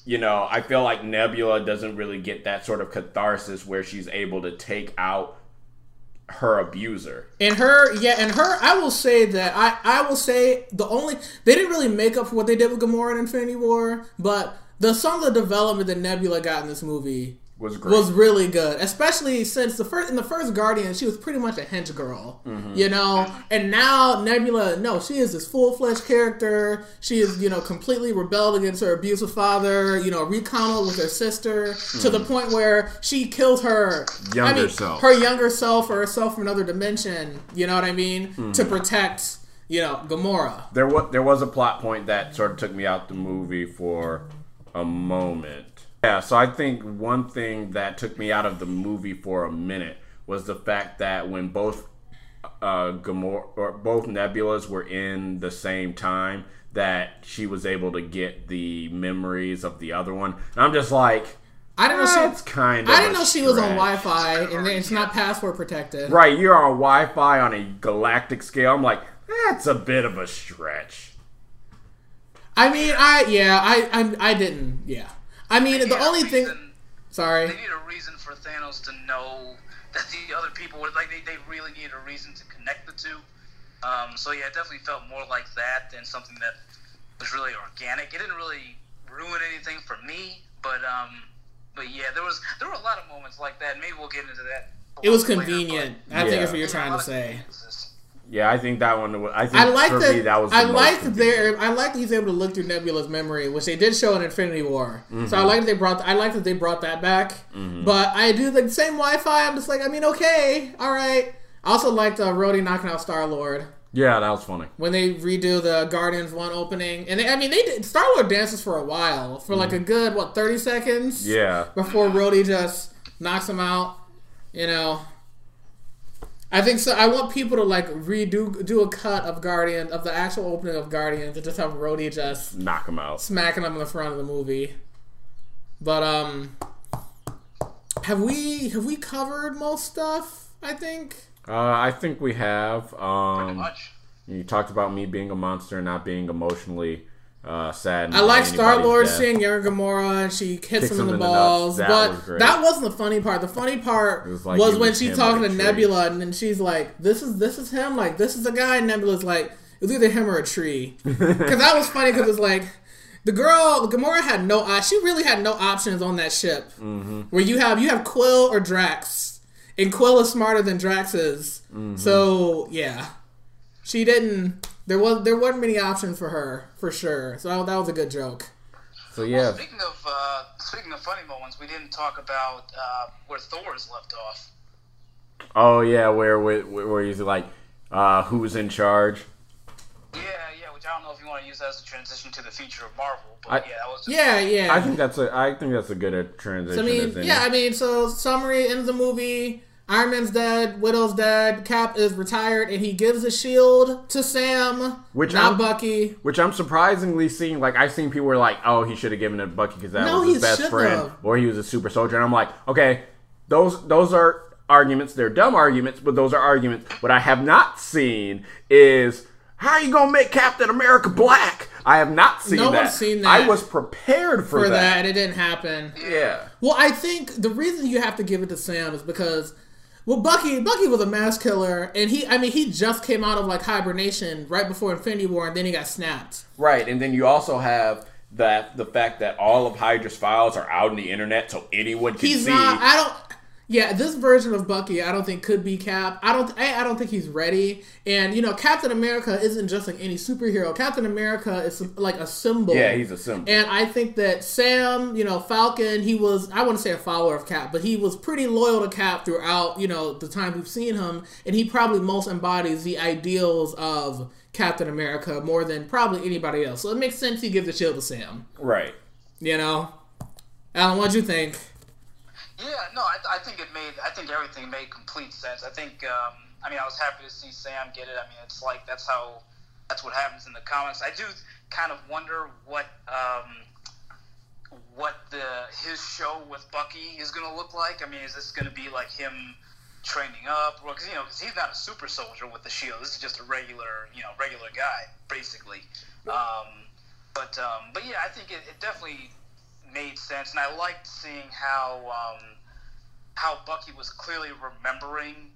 you know, I feel like Nebula doesn't really get that sort of catharsis where she's able to take out her abuser. And her, yeah, and her, I will say that I, I will say the only they didn't really make up for what they did with Gamora in Infinity War, but the some of the development that Nebula got in this movie Was great. was really good, especially since the first in the first Guardian she was pretty much a hench girl, Mm-hmm. you know, and now Nebula, no, she is this full fledged character. She is you know completely rebelled against her abusive father, you know, reconciled with her sister to the point where she kills her Mm-hmm. Younger self. her younger self or herself from another dimension. You know what I mean? Mm-hmm. To protect you know Gamora. there was there was a plot point that sort of took me out the movie for a moment. Yeah, so I think one thing that took me out of the movie for a minute was the fact that when both uh, Gamora or both Nebulas were in the same time, that she was able to get the memories of the other one. And I'm just like, I didn't know that's she. kind of. I didn't know she was on. Wi-Fi, and it's not password protected. Right, you're on Wi-Fi on a galactic scale. I'm like, that's a bit of a stretch. I mean, I yeah, I I, I didn't. Yeah, I mean, They the need a only thing. Sorry. They need a reason for Thanos to know that the other people were like they, they really need a reason to connect the two. Um, so yeah, it definitely felt more like that than something that was really organic. It didn't really ruin anything for me, but um, but yeah, there was there were a lot of moments like that. Maybe we'll get into that. It was little later, convenient. but- I think Yeah. that's what you're trying lot to of say. Yeah, I think that one. was- I think I like for that. me that was. I most like that convenient. I like that he's able to look through Nebula's memory, which they did show in Infinity War. Mm-hmm. So I like that they brought. I like that they brought that back. But I do the same Wi-Fi. I'm just like, I mean, okay, all right. I also liked uh, Rhodey knocking out Star Lord Yeah, that was funny. when they redo the Guardians one opening, and they, I mean, they did. Star Lord dances for a while, for like a good what thirty seconds. Mm-hmm. Yeah, before Rhodey just knocks him out. You know, I think so. I want people to like redo do a cut of Guardian of the actual opening of Guardians and just have Rhodey just knock him out. smacking him in the front of the movie. But um, have we have we covered most stuff? I think. Uh, I think we have. Pretty Um, much. you talked about me being a monster and not being emotionally uh, sad. I like Star Lord seeing younger Gamora and she hits Kicks him in the him in the nuts. balls. That but was that wasn't the funny part. The funny part was was, like he when was she's talking like to. Nebula and then she's like, "This is this is him. Like this is the guy." And Nebula's like, "It's either him or a tree." Because that was funny. Because it's like. The girl, Gamora had no. She really had no options on that ship. Mm-hmm. Where you have you have Quill or Drax, and Quill is smarter than Drax is. Mm-hmm. So yeah, she didn't. There was there wasn't many options for her for sure. So that, that was a good joke. So yeah, Speaking of uh, speaking of funny moments, we didn't talk about uh, where Thor is left off. oh yeah, where where, where he's like, uh, who's in charge? Yeah, yeah. Which I don't know if you want to use that as a transition to the future of Marvel, but I- yeah, that was just, Yeah, yeah. I think that's a I think that's a good uh, transition. I mean, yeah, I mean, so summary end of the movie. Iron Man's dead, Widow's dead, Cap is retired, and he gives the shield to Sam, Which not I'm- Bucky. Which I'm surprisingly seeing. Like I've seen people were like, "Oh, he should have given it to Bucky because that No, was his best friend, have. or he was a super soldier." And I'm like, okay, those those are arguments. They're dumb arguments, but those are arguments. What I have not seen is how are you gonna make Captain America black? I have not seen No that. one's seen I was prepared for, For that, that. and it didn't happen. Yeah. Well, I think the reason you have to give it to Sam is because, well, Bucky Bucky was a mass killer, and he, I mean, he just came out of like hibernation right before Infinity War, and then he got snapped. Right, and then you also have that the fact that all of Hydra's files are out on the internet, so anyone can He's see. not. I don't. Yeah, this version of Bucky, I don't think could be Cap. I don't. I, I don't think he's ready. And you know, Captain America isn't just like any superhero. Captain America is like a symbol. yeah, he's a symbol. And I think that Sam, you know, Falcon, he was, I wouldn't say a follower of Cap, but he was pretty loyal to Cap throughout, you know, the time we've seen him. And he probably most embodies the ideals of Captain America more than probably anybody else. So it makes sense he give the shield to Sam, right. you know? Alan, what'd you think? Yeah, no, I, I think it made. I think everything made complete sense. I think. Um, I mean, I was happy to see Sam get it. I mean, it's like that's how. That's what happens in the comics. I do kind of wonder what um, what the his show with Bucky is going to look like. I mean, is this going to be like him training up? Well, Because you know, because he's not a super soldier with the shield. This is just a regular, you know, regular guy basically. Um, but um, but yeah, I think it, it definitely made sense, and I liked seeing how um, how Bucky was clearly remembering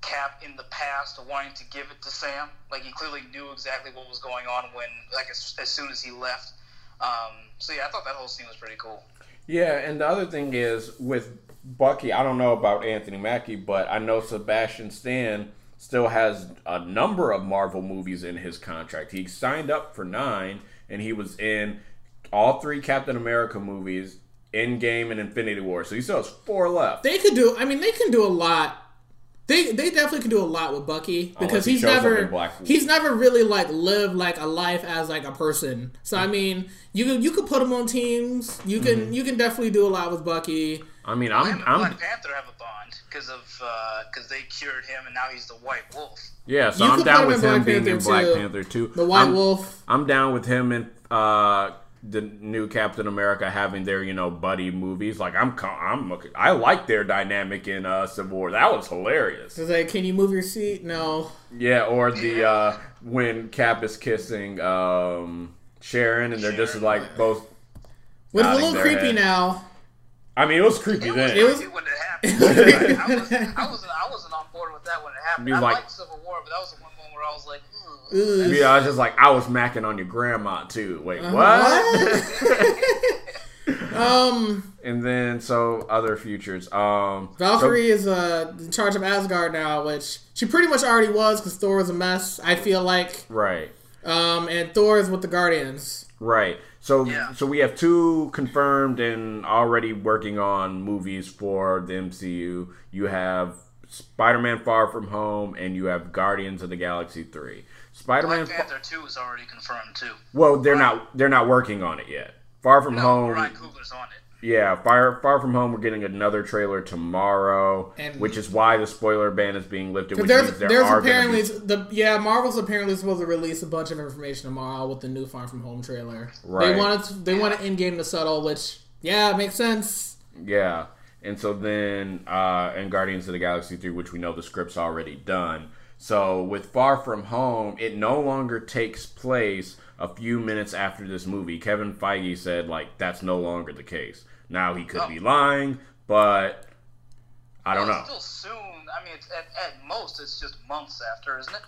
Cap in the past, wanting to give it to Sam. Like he clearly knew exactly what was going on when, like, as, as soon as he left. Um, so yeah, I thought that whole scene was pretty cool. Yeah, and the other thing is with Bucky, I don't know about Anthony Mackie, but I know Sebastian Stan still has a number of Marvel movies in his contract. He signed up for nine, and he was in all three Captain America movies, Endgame and Infinity War. So he still has four left. They could do. I mean, they can do a lot. They they definitely can do a lot with Bucky because he he's never Black he's never really like lived like a life as like a person. So I mean, you could you could put him on teams. You can Mm-hmm. you can definitely do a lot with Bucky. I mean, I'm, and I'm Black Panther have a bond because of because they cured him, and now he's the White Wolf. yeah, so You I'm down with in him Black being in Black too. Panther too. The White I'm, Wolf. I'm down with him and uh, the new Captain America having their you know buddy movies. Like I'm I'm I like their dynamic in uh, Civil War. That was hilarious. It's like, can you move your seat? No. Yeah, or the uh, when Cap is kissing um, Sharon and they're just like both. But it's a little creepy head. now. I mean, it was creepy It was, then. It was- when it happened. I, was, I wasn't I wasn't on board with that when it happened. Be I like- liked Civil War, but that was the one moment where I was like, Ugh. Ugh. yeah, I was just like, I was macking on your grandma too. Wait, Uh-huh. what? Um, and then so other futures. Um, Valkyrie is uh, in charge of Asgard now, which she pretty much already was because Thor was a mess. I feel like, right. um, and Thor is with the Guardians. Right. So Yeah. so we have two confirmed and already working on movies for the MCU. You have Spider-Man Far From Home and you have Guardians of the Galaxy 3. Spider-Man Black Panther two is already confirmed too. Well, they're not they're not working on it yet. Far From No, Home Ryan Coogler's on it. Yeah, Far Far From Home we're getting another trailer tomorrow, And- which is why the spoiler ban is being lifted, which there's means there there's are apparently be- the yeah Marvel's apparently supposed to release a bunch of information tomorrow with the new Far From Home trailer. Right. They wanted to, they wanted Endgame to settle, which yeah makes sense. Yeah. And so then, uh, and Guardians of the Galaxy 3, which we know the script's already done. So with Far From Home, it no longer takes place a few minutes after this movie. Kevin Feige said, like, that's no longer the case. Now, he could Oh. be lying, but I don't Well, know. it's Still soon. I mean, it's, at, at most, it's just months after, isn't it?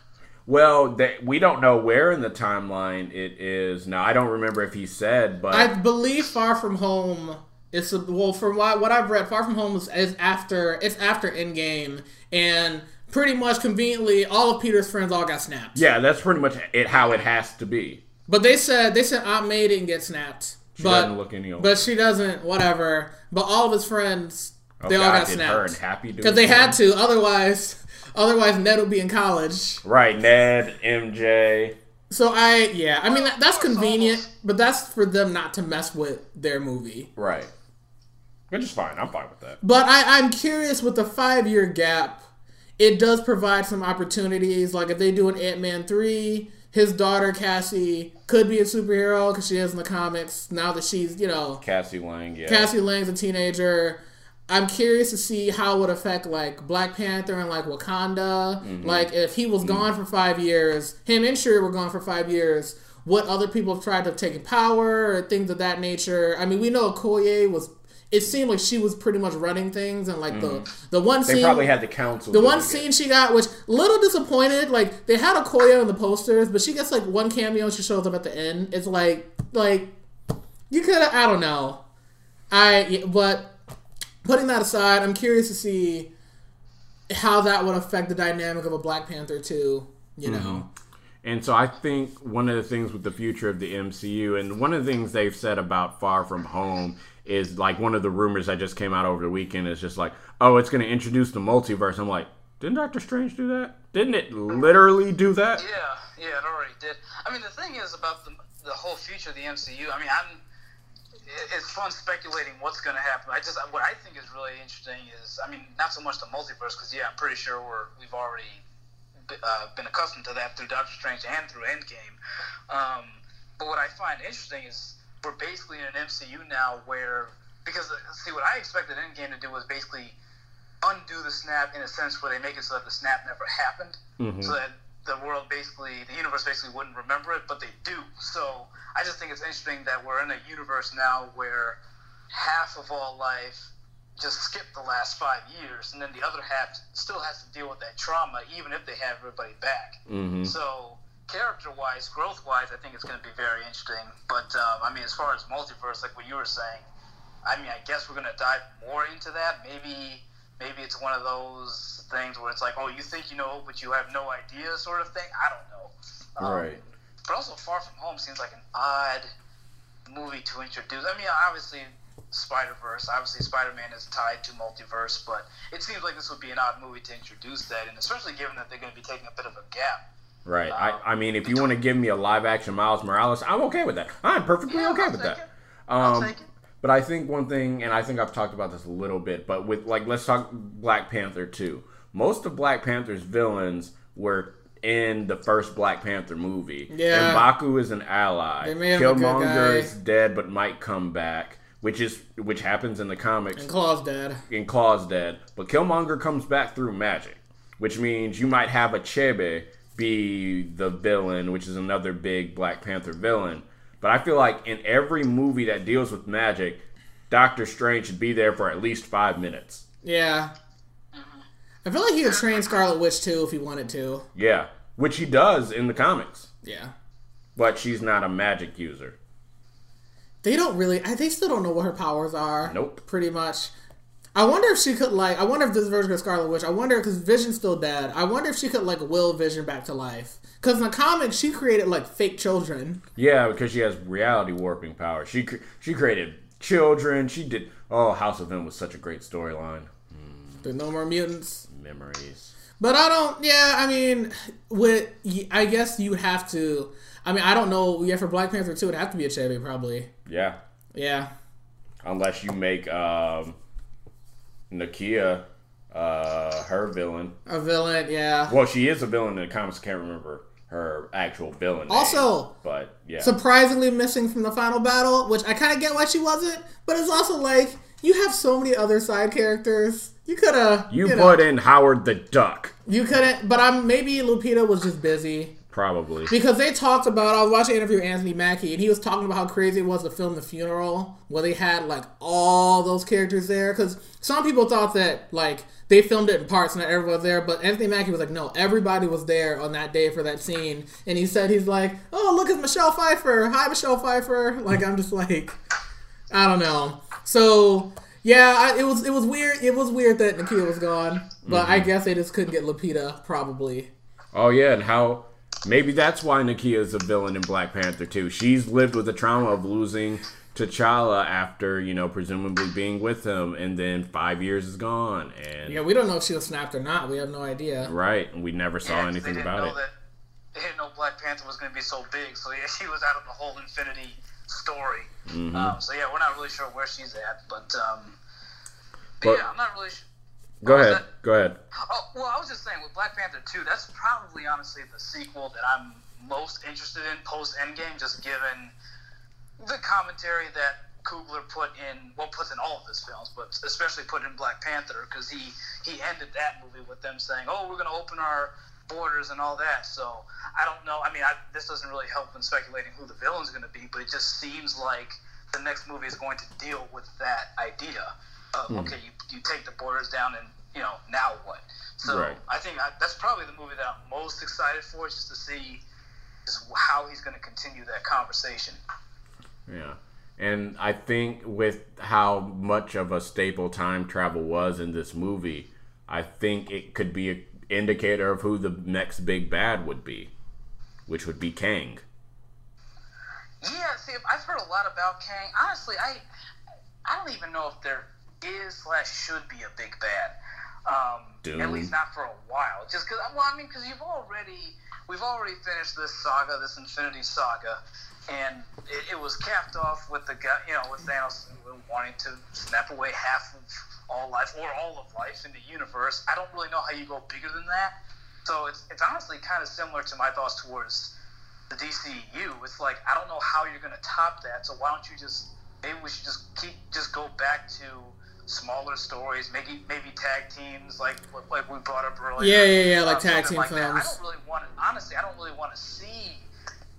Well, they, we don't know where in the timeline it is. Now, I don't remember if he said, but. I believe Far From Home is well from what, what I've read, Far From Home is, is after it's after Endgame, and pretty much conveniently all of Peter's friends all got snapped. yeah, that's pretty much it, how it has to be. But they said they said Aunt May didn't get snapped. She but doesn't look any older. but she doesn't. Whatever. But all of his friends, Oh, they all God, got her and snapped Happy because they had to. Otherwise, otherwise Ned would be in college. Right, Ned, MJ. So I yeah, I mean that, that's convenient, but that's for them not to mess with their movie. Right. Which is fine. I'm fine with that. But I, I'm curious with the five year gap, it does provide some opportunities. Like if they do an Ant Man 3, his daughter Cassie could be a superhero because she is in the comics now that she's, you know, Cassie Lang, yeah. Cassie Lang's a teenager. I'm curious to see how it would affect like Black Panther and like Wakanda. Mm-hmm. Like if he was gone for five years, him and Shuri were gone for five years. What other people have tried to have taken power or things of that nature. I mean, we know Okoye was. It seemed like she was pretty much running things, and like the the one Mm-hmm. they scene, probably had the council. the one it. scene she got, which little disappointed. Like they had a Okoye in the posters, but she gets like one cameo. and She shows up at the end. It's like like you could. I don't know. I but putting that aside, I'm curious to see how that would affect the dynamic of a Black Panther too. You know, Mm-hmm. And so I think one of the things with the future of the MCU, and one of the things they've said about Far From Home is like one of the rumors that just came out over the weekend is just like, oh, it's going to introduce the multiverse. I'm like, didn't Doctor Strange do that? Didn't it literally do that? Yeah, yeah, it already did. I mean, the thing is about the the whole future of the MCU. I mean, I'm. It's fun speculating what's going to happen. I just what I think is really interesting is, I mean, not so much the multiverse because yeah, I'm pretty sure we're we've already uh, been accustomed to that through Doctor Strange and through Endgame. Um, but what I find interesting is we're basically in an MCU now where because uh, see what I expected Endgame to do was basically undo the snap in a sense where they make it so that the snap never happened, Mhm. so that the world basically, the universe basically wouldn't remember it, but they do. So I just think it's interesting that we're in a universe now where half of all life just skipped the last five years, and then the other half still has to deal with that trauma, even if they have everybody back. Mm-hmm. So, character wise, growth wise, I think it's going to be very interesting. But, um, I mean, as far as multiverse, like what you were saying, I mean, I guess we're going to dive more into that. Maybe. Maybe it's one of those things where it's like, oh, you think you know, but you have no idea, sort of thing. I don't know. Um, Right. But also, Far From Home seems like an odd movie to introduce. I mean, obviously, Spider Verse, obviously, Spider Man is tied to multiverse, but it seems like this would be an odd movie to introduce that, and especially given that they're going to be taking a bit of a gap. Right. I, I mean, if you want to give me a live action Miles Morales, I'm okay with that. I'm perfectly Yeah, okay I'll with that. Um, but I think one thing, and I think I've talked about this a little bit, but with like, let's talk Black Panther too. Most of Black Panther's villains were in the first Black Panther movie. Yeah. And Baku is an ally. They made him a good Killmonger is dead, but might come back, which is which happens in the comics. And Claw's dead. and Claw's dead, but Killmonger comes back through magic, which means you might have Achebe be the villain, which is another big Black Panther villain. But I feel like in every movie that deals with magic, Doctor Strange should be there for at least five minutes. Yeah. I feel like he could train Scarlet Witch too if he wanted to. Yeah, which he does in the comics, Yeah. but she's not a magic user. They don't really. They still don't know what her powers are. Nope. Pretty much. I wonder if she could like. I wonder if this version of Scarlet Witch. I wonder because Vision's still dead. I wonder if she could like will Vision back to life. Because in the comics, she created like fake children. Yeah, because she has reality warping power. She she created children. She did. Oh, House of M was such a great storyline. There's no more mutants. Memories. But I don't. Yeah, I mean, with I guess you have to. I mean, I don't know. Yeah, for Black Panther two, it'd have to be Achebe probably. Yeah, Yeah. unless you make um, Nakia uh, her villain. A villain. Yeah. Well, she is a villain in the comics. I can't remember her actual villain. name, Also, but yeah, surprisingly missing from the final battle, which I kind of get why she wasn't, but it's also like you have so many other side characters. You could have you, know, put in Howard the Duck, you couldn't, but I'm maybe Lupita was just busy probably. because they talked about. I was watching an interview with Anthony Mackie, and he was talking about how crazy it was to film the funeral where they had like all those characters there. Because some people thought that like they filmed it in parts and that everyone was there, but Anthony Mackie was like, no, everybody was there on that day for that scene, and he said he's like, oh look, it's Michelle Pfeiffer. Hi, Michelle Pfeiffer. Like I'm just like, I don't know. So. Yeah, I, it was it was weird. It was weird that Nakia was gone, but I mm-hmm. guess they just couldn't get Lupita probably. Oh yeah, and how maybe that's why Nakia is a villain in Black Panther too. She's lived with the trauma of losing T'Challa after you know presumably being with him, and then five years is gone, and Yeah, we don't know if she was snapped or not. We have no idea. right, and we never saw Yeah, 'cause anything they about it. That, they didn't know Black Panther was going to be so big, so yeah, she was out of the whole Infinity story. Mm-hmm. Um, so yeah, we're not really sure where she's at, but, um, but, But- yeah, I'm not really sure. Go ahead, that? go ahead. Oh, well, I was just saying with Black Panther 2, that's probably honestly the sequel that I'm most interested in post Endgame, just given the commentary that Coogler put in, well, puts in all of his films, but especially put in Black Panther, because he, he ended that movie with them saying, oh, we're going to open our borders and all that. So I don't know. I mean, I, this doesn't really help in speculating who the villain's going to be, but it just seems like the next movie is going to deal with that idea of, hmm. okay, you, you take the borders down and, you know, now what? So Right. I think I, that's probably the movie that I'm most excited for, just to see just how he's going to continue that conversation. Yeah. And I think with how much of a staple time travel was in this movie, I think it could be an indicator of who the next big bad would be, which would be Kang. Yeah, see, I've heard a lot about Kang. Honestly, I I don't even know if there is slash should be a big bad. Um, Doom. at least not for a while. Just because, well, I mean, because you've already we've already finished this saga, this Infinity Saga, and it, it was capped off with the guy, you know, with Thanos wanting to snap away half of all life or all of life in the universe. I don't really know how you go bigger than that. So it's it's honestly kind of similar to my thoughts towards the DCU. It's like I don't know how you're gonna top that. So why don't you just maybe we should just keep just go back to smaller stories, maybe maybe tag teams like like we brought up earlier. Yeah, yeah, yeah, like Um, tag something team that. I don't really want to. Honestly, I don't really want to see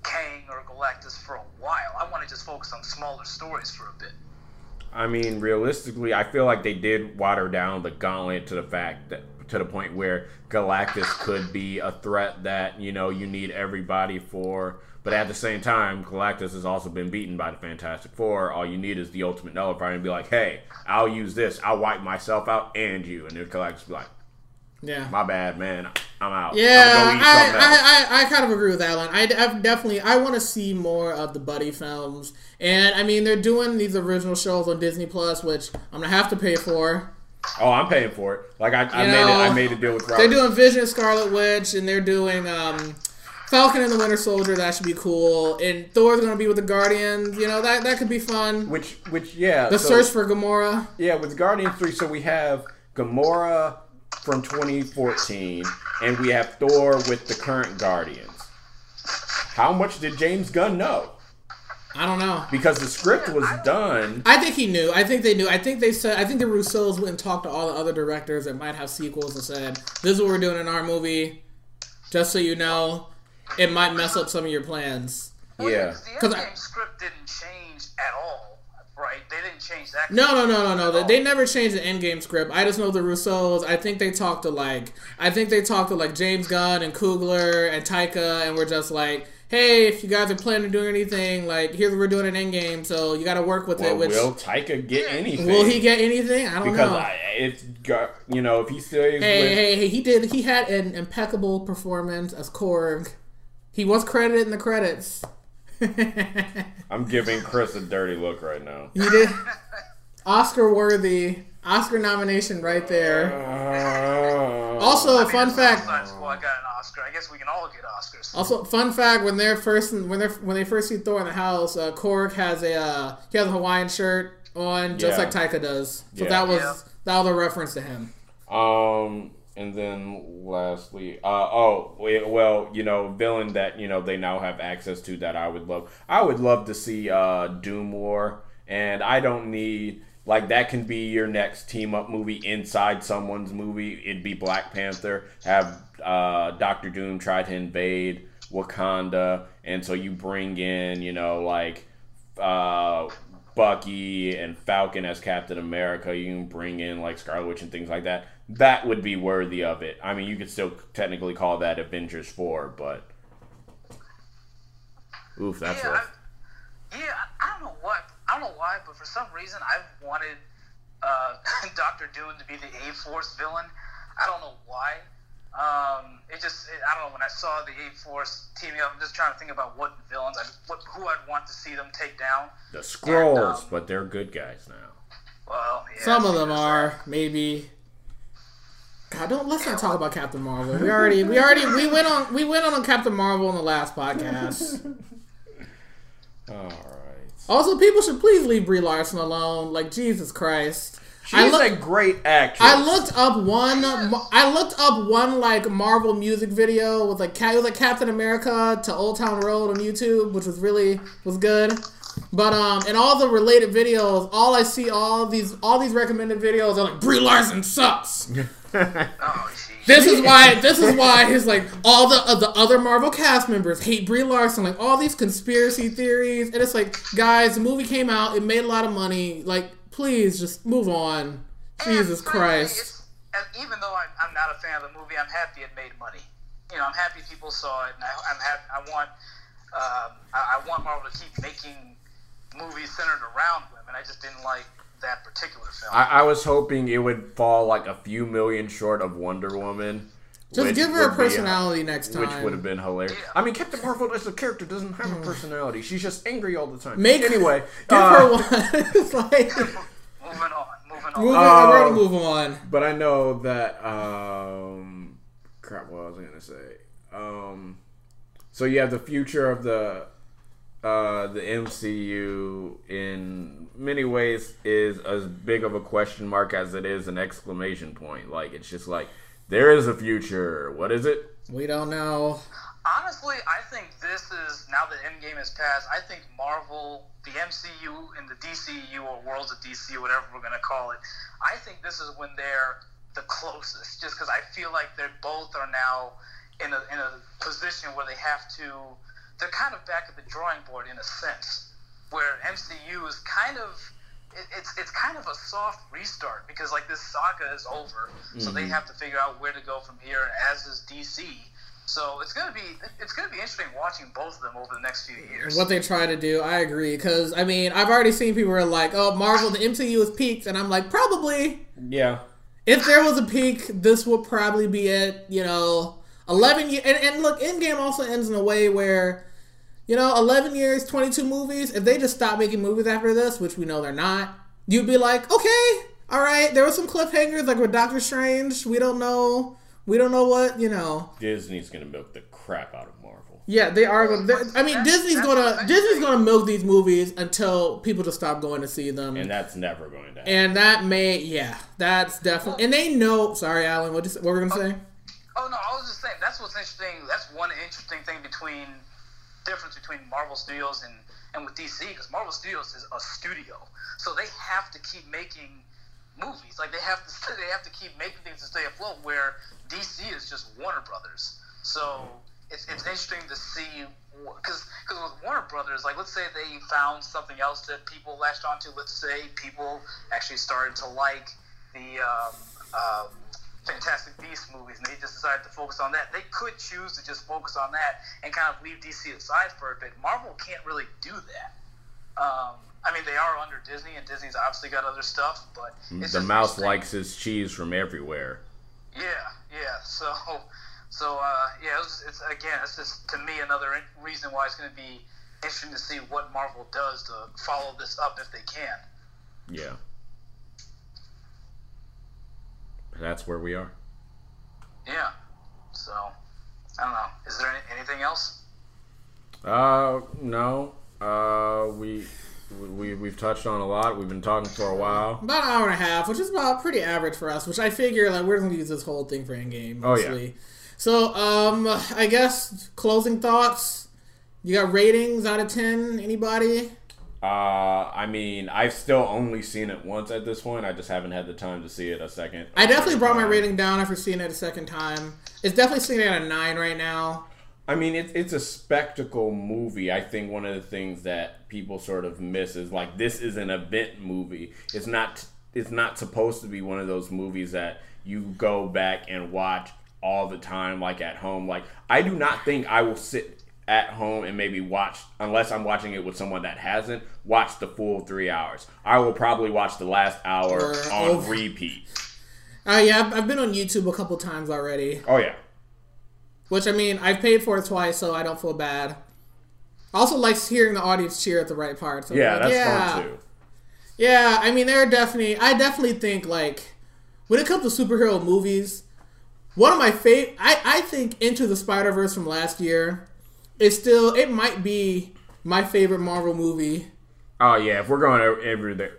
Kang or Galactus for a while. I want to just focus on smaller stories for a bit. I mean, realistically, I feel like they did water down the gauntlet to the fact that to the point where Galactus could be a threat that you know you need everybody for. But at the same time, Galactus has also been beaten by the Fantastic Four. All you need is the Ultimate Nullifier and be like, "Hey, I'll use this. I'll wipe myself out and you." And then Galactus be like, Yeah. "My bad, man. I'm out. Yeah, I'm gonna go eat something else." I, I, I, I kind of agree with Alan. I, I definitely I want to see more of the buddy films, and I mean they're doing these original shows on Disney Plus, which I'm gonna have to pay for. Oh, I'm paying for it. Like I, I You made it. I made a deal with Robert. They're doing Vision, Scarlet Witch, and they're doing um, Falcon and the Winter Soldier. That should be cool. And Thor's gonna be with the Guardians. You know that that could be fun. which, which, yeah. The so- search for Gamora. Yeah, with Guardians 3, so we have Gamora from 2014, and we have Thor with the current Guardians. How much did James Gunn know? I don't know. Because the script was done. I think he knew. I think they knew. I think they said. I think the Russos went and talked to all the other directors that might have sequels and said, "This is what we're doing in our movie. Just so you know, it might mess up some of your plans." Well, Yeah. The 'Cause Endgame I- script didn't change at all, right? They didn't change that. No, no, no, no, no. They, they never changed the Endgame script. I just know the Russos. I think they talked to like. I think they talked to like James Gunn and Coogler and Taika, and we're just like. Hey, if you guys are planning on doing anything, like here's what we're doing in Endgame, so you got to work with Well, it. Which will Taika get anything? will he get anything? I don't know. Because know. I, it's got you know if he stays Hey, with hey, hey! He did. He had an impeccable performance as Korg. He was credited in the credits. I'm giving Chris a dirty look right now. You did. Oscar worthy. Oscar nomination right there. Uh, Also, I mean, fun fact. Suicide Squad got an Oscar. I guess we can all get Oscars. Also, fun fact: when they're first when they when they first see Thor in the house, uh, Korg has a uh, he has a Hawaiian shirt on, just Yeah. like Taika does. So Yeah. that was Yeah. that was a reference to him. Um, and then lastly, uh, oh, well, you know, villain that you know they now have access to that I would love. I would love to see uh, Doom War, and I don't need like that can be your next team up movie inside someone's movie. It'd be Black Panther. Have uh, Doctor Doom try to invade Wakanda, and so you bring in, you know, like uh, Bucky and Falcon as Captain America. You can bring in like Scarlet Witch and things like that. That would be worthy of it. I mean, you could still technically call that Avengers Four, but oof, that's yeah, rough. I, yeah. I- I don't know what. I don't know why, but for some reason, I've wanted uh, Doctor Doom to be the A Force villain. I don't know why. Um, it just, it, I don't know. When I saw the A Force teaming up, I'm just trying to think about what villains, I, what who I'd want to see them take down. The Skrulls, and, um, but they're good guys now. Well, yeah, Some of them are maybe. God, don't let's not talk about Captain Marvel. We already we already we went on we went on on Captain Marvel in the last podcast. All right. Also, people should please leave Brie Larson alone. Like Jesus Christ. I She's look- a great actress. I looked up one. I looked up one like Marvel music video with like it was like Captain America to Old Town Road on YouTube, which was really was good. But um, in all the related videos, all I see all these all these recommended videos are like Brie Larson sucks. Oh, geez. This is why. This is why his like all the uh, the other Marvel cast members hate Brie Larson. Like all these conspiracy theories, and it's like, guys, the movie came out, it made a lot of money. Like, please just move on. Jesus And frankly, Christ. and even though I'm, I'm not a fan of the movie, I'm happy it made money. You know, I'm happy people saw it, and I, I'm happy. I want, um, I, I want Marvel to keep making movies centered around women. I just didn't like that particular film. I, I was hoping it would fall like a few million short of Wonder Woman. Just give her a would be- personality next time. Which would have been hilarious. Yeah. I mean, Captain Marvel as a character doesn't have a personality. She's just angry all the time. Make anyway. give uh, her one. it's like moving on, moving on. moving. I'm ready to Um, move on. But I know that. Um, crap. What I was I gonna say? Um, so you have the future of the uh, the MCU in many ways is as big of a question mark as it is an exclamation point. Like it's just like there is a future. What is it? We don't know. Honestly, I think this is now that Endgame has passed. I think Marvel, the MCU, and the DCU or Worlds of DC, whatever we're gonna call it. I think this is when they're the closest, just because I feel like they both are now in a in a position where they have to. They're kind of back at the drawing board in a sense, where MCU is kind of it, it's it's kind of a soft restart because like this saga is over, so they mm-hmm. have to figure out where to go from here. As is DC. So it's gonna be it's gonna be interesting watching both of them over the next few years. what they try to do. I agree because I mean I've already seen people are like, "Oh, Marvel, the MCU has peaked," and I'm like, probably. Yeah. If there was a peak, this would probably be it. You know, eleven years, and, and look, Endgame also ends in a way where, you know, eleven years, twenty two movies. If they just stop making movies after this, which we know they're not, you'd be like, okay, all right. There were some cliffhangers, like with Doctor Strange. We don't know. We don't know what you know. Disney's gonna milk the crap out of Marvel. Yeah, they are going. to I mean, That's- Disney's that's gonna Disney's gonna milk these movies until people just stop going to see them. And that's never going to happen. And that may, yeah, that's definitely. And they know. Sorry, Alan. What, you, what were we gonna say? Oh, Oh no, I was just saying that's what's interesting. That's one interesting thing between difference between Marvel Studios and and with DC because Marvel Studios is a studio, so they have to keep making movies. Like they have to they have to keep making things to stay afloat. Where DC is just Warner Brothers. So it's it's interesting to see because because with Warner Brothers, like let's say they found something else that people latched onto. Let's say people actually started to like the um, um, Fantastic Beast movies, and they just decided to focus on that. They could choose to just focus on that and kind of leave DC aside for a bit. Marvel can't really do that. Um, I mean, they are under Disney, and Disney's obviously got other stuff, but it's the mouse likes his cheese from everywhere. Yeah, yeah. So, so uh, yeah, it's, it's again, it's just to me another in- reason why it's going to be interesting to see what Marvel does to follow this up if they can. Yeah. That's where we are. Yeah. So, I don't know. Is there any, anything else? Uh, no. Uh, we we we've touched on a lot. We've been talking for a while. About an hour and a half, which is about pretty average for us. Which I figure like we're gonna use this whole thing for Endgame Oh, yeah. mostly. So, um, I guess closing thoughts. You got ratings out of ten? Anybody? Uh, I mean, I've still only seen it once at this point. I just haven't had the time to see it a second. I definitely brought my Um, rating down after seeing it a second time. It's definitely sitting at a nine right now. I mean, it's it's a spectacle movie. I think one of the things that people sort of miss is like this is an event movie. It's not it's not supposed to be one of those movies that you go back and watch all the time, like at home. Like I do not think I will sit at home and maybe watch unless I'm watching it with someone that hasn't watched the full three hours. I will probably watch the last hour Or on over. repeat. Uh, yeah, I've, I've been on YouTube a couple times already. Oh yeah. Which I mean, I've paid for it twice, so I don't feel bad. I also likes hearing the audience cheer at the right part. So Yeah, like, that's yeah. fun too. Yeah, I mean, there are definitely. I definitely think like when it comes to superhero movies, one of my favorite. I I think Into the Spider Verse from last year is still. It might be my favorite Marvel movie. Oh yeah, if we're going over every there,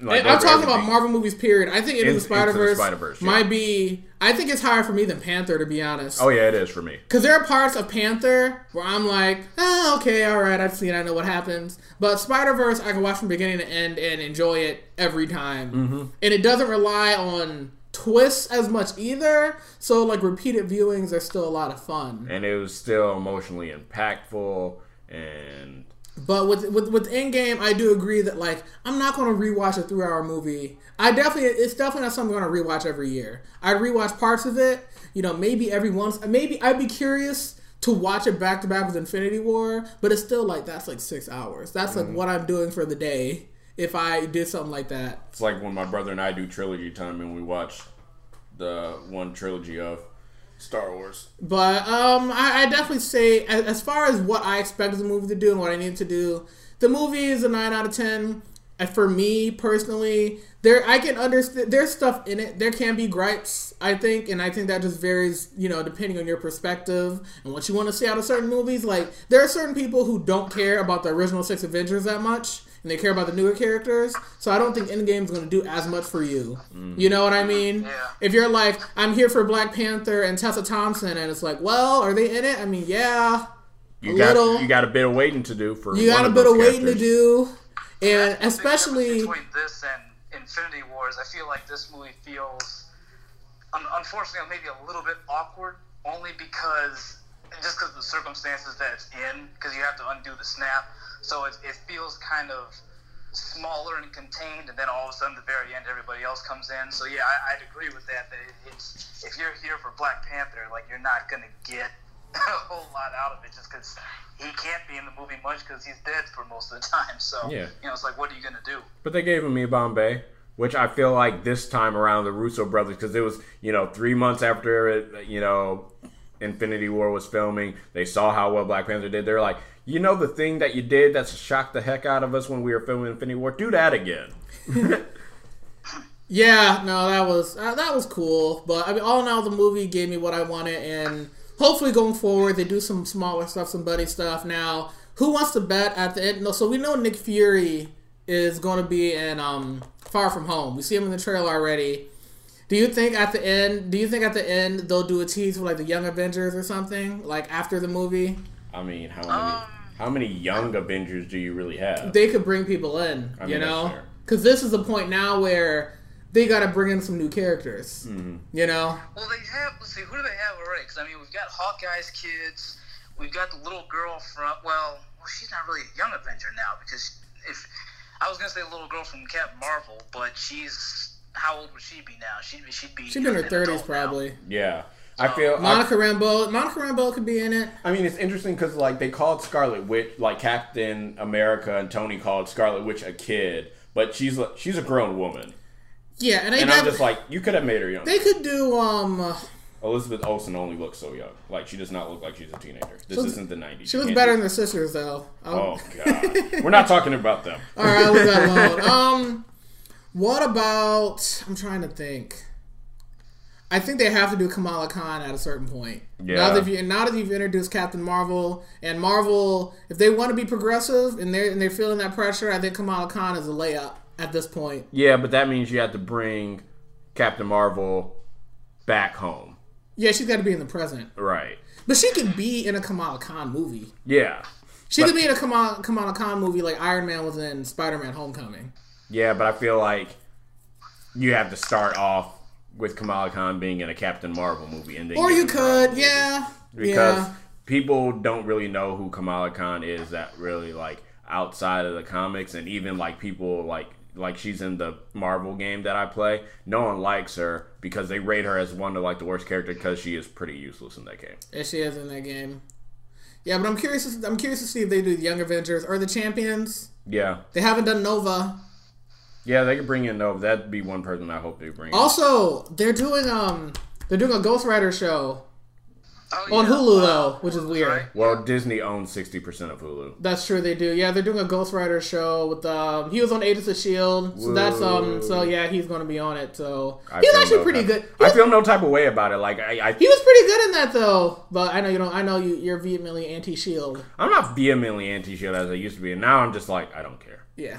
like, I'm talking about. Marvel movies. Period. I think Into In- the Spider Into Verse Spider-Verse, yeah. might be. I think it's higher for me than Panther, to be honest. Oh yeah, it is for me. Because there are parts of Panther where I'm like, oh, okay, all right, I've seen, it, I know what happens. But Spider Verse, I can watch from beginning to end and enjoy it every time, mm-hmm. and it doesn't rely on twists as much either. So like repeated viewings are still a lot of fun. and it was still emotionally impactful and But with with with Endgame, I do agree that like I'm not going to rewatch a three hour movie. I definitely it's definitely not something I'm going to rewatch every year. I'd rewatch parts of it. You know, maybe every once. Maybe I'd be curious to watch it back to back with Infinity War, but it's still like that's like six hours. That's like mm-hmm. what I'm doing for the day if I did something like that. it's like when my brother and I do trilogy time and we watch the one trilogy of Star Wars. But um, I, I definitely say as, as far as what I expected the movie to do and what I need to do, the movie is a nine out of ten. And for me personally, there I can understand there's stuff in it. There can be gripes, I think, and I think that just varies, you know, depending on your perspective and what you want to see out of certain movies. Like there are certain people who don't care about the original six Avengers that much. And they care about the newer characters, so I don't think Endgame is going to do as much for you. Mm. You know what I mean? Yeah. If you're like, I'm here for Black Panther and Tessa Thompson, and it's like, well, are they in it? I mean, yeah, You A got little. you got a bit of waiting to do for you got one a of bit of waiting to do, and The difference especially, between this and Infinity Wars, I feel like this movie feels, un- unfortunately, maybe a little bit awkward, only because just because of the circumstances that it's in, because you have to undo the snap. So it, it feels kind of smaller and contained, and then all of a sudden, at the very end, everybody else comes in. So yeah, I, I'd agree with that. That it's if you're here for Black Panther, like you're not gonna get a whole lot out of it just because he can't be in the movie much because he's dead for most of the time. So Yeah. you know, it's like, what are you gonna do? But they gave him Yibambe, which I feel like this time around the Russo brothers, because it was you know three months after it, you know Infinity War was filming, they saw how well Black Panther did. They're like, you know, the thing that you did that's shocked the heck out of us when we were filming Infinity War, do that again. Yeah, no, that was uh, that was cool. But I mean, all in all, the movie gave me what I wanted, and hopefully going forward, they do some smaller stuff, some buddy stuff. Now, who wants to bet at the end? No, so we know Nick Fury is going to be in um, Far From Home. We see him in the trailer already. Do you think at the end? Do you think at the end they'll do a tease for like the Young Avengers or something like after the movie? I mean, how many Um, how many young Avengers do you really have? They could bring people in, I you mean, that's know, because this is the point now where they got to bring in some new characters. Mm-hmm. You know, Well, they have. Let's see, who do they have already? Because I mean, we've got Hawkeye's kids. We've got the little girl from. Well, well, she's not really a young Avenger now because if I was gonna say the little girl from Captain Marvel, but she's how old would she be now? She'd be. She'd be. she's in her thirties adult now. probably. Yeah, I feel. I, Monica Rambeau. Monica Rambeau could be in it. I mean, it's interesting because like they called Scarlet Witch, like Captain America and Tony called Scarlet Witch a kid, but she's a- she's a grown woman, Yeah, and, and I'm just like, you could have made her young. they could do um. Elizabeth Olsen only looks so young. Like she does not look like she's a teenager. This was- isn't the '90s. She looks better than their sisters though. Oh Um, god, we're not talking about them. All right, leave that alone. Um, what about? I'm trying to think. I think they have to do Kamala Khan at a certain point. Yeah. Now that you now that you've introduced Captain Marvel and Marvel, if they want to be progressive and they're and they're feeling that pressure, I think Kamala Khan is a layup at this point. Yeah, but that means you have to bring Captain Marvel back home, Yeah, she's got to be in the present, right? but she could be in a Kamala Khan movie. Yeah, She But- could be in a Kamala, Kamala Khan movie like Iron Man was in Spider Man Homecoming. yeah, but I feel like you have to start off with Kamala Khan being in a Captain Marvel movie, and Or you the Marvel could, yeah. because yeah. people don't really know who Kamala Khan is that really like outside of the comics and even like people like like she's in the Marvel game that I play. No one likes her because they rate her as one of like the worst character because she is pretty useless in that game. Yeah, she is in that game. Yeah, but I'm curious. I'm curious to see if they do the Young Avengers or the Champions. Yeah, They haven't done Nova. Yeah, they could bring in Nova. That'd be one person I hope they bring. in. Also, they're doing um, they're doing a Ghost Rider show Oh, on yeah. Hulu Uh, though, which is weird. right. Well, Disney owns sixty percent of Hulu. That's true. They do. Yeah, they're doing a Ghost Rider show with um. He was on Agents of Shield, so that's um. So yeah, he's going to be on it. So I he's actually no pretty type- good. I feel no type of way about it. Like I, I He was pretty good in that though. But I know you don't. I know you. You're vehemently anti-Shield. I'm not vehemently anti-shield as I used to be, and now I'm just like I don't care. Yeah.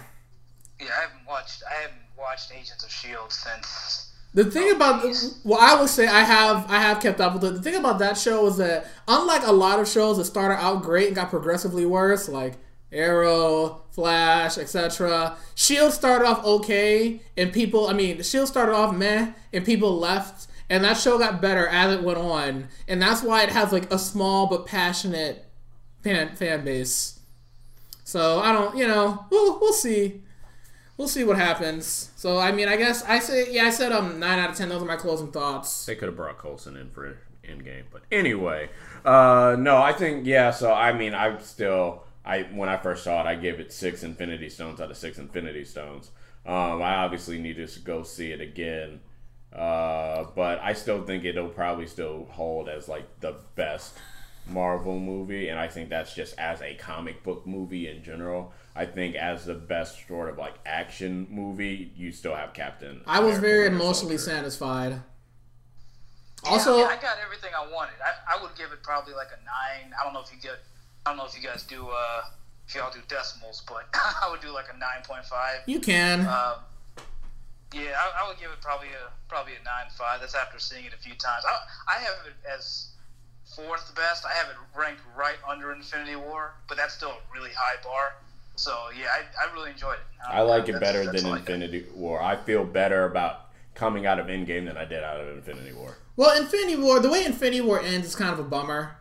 Yeah, I haven't watched. I haven't watched Agents of Shield since. The thing about well, I would say I have I have kept up with it. The thing about that show is that unlike a lot of shows that started out great and got progressively worse, like Arrow, Flash, etc. Shield started off okay, and people. I mean, Shield started off meh, and people left, and that show got better as it went on, and that's why it has like a small but passionate fan fan base. So I don't, you know, we'll we'll see we'll see what happens. So I mean, I guess I say yeah. I said um nine out of ten. Those are my closing thoughts. They could have brought Coulson in for Endgame, but anyway, uh, no, I think yeah. So I mean, I still, I when I first saw it, I gave it six Infinity Stones out of six Infinity Stones. Um, I obviously need to go see it again, uh, but I still think it'll probably still hold as like the best Marvel movie, and I think that's just as a comic book movie in general. I think as the best sort of like action movie, you still have Captain. I was America very Winter emotionally Soldier. satisfied. Yeah, Also, I, mean, I got everything I wanted. I, I would give it probably like a nine. I don't know if you get. I don't know if you guys do. Uh, if y'all do decimals, but I would do like a nine point five. you can. Um, yeah, I, I would give it probably a probably a nine five. That's after seeing it a few times. I, I have it as fourth best. I have it ranked right under Infinity War, but that's still a really high bar. So yeah, I, I really enjoyed it. I like it better than all I got. Infinity War. I feel better about coming out of Endgame than I did out of Infinity War. well, Infinity War. The way Infinity War ends is kind of a bummer.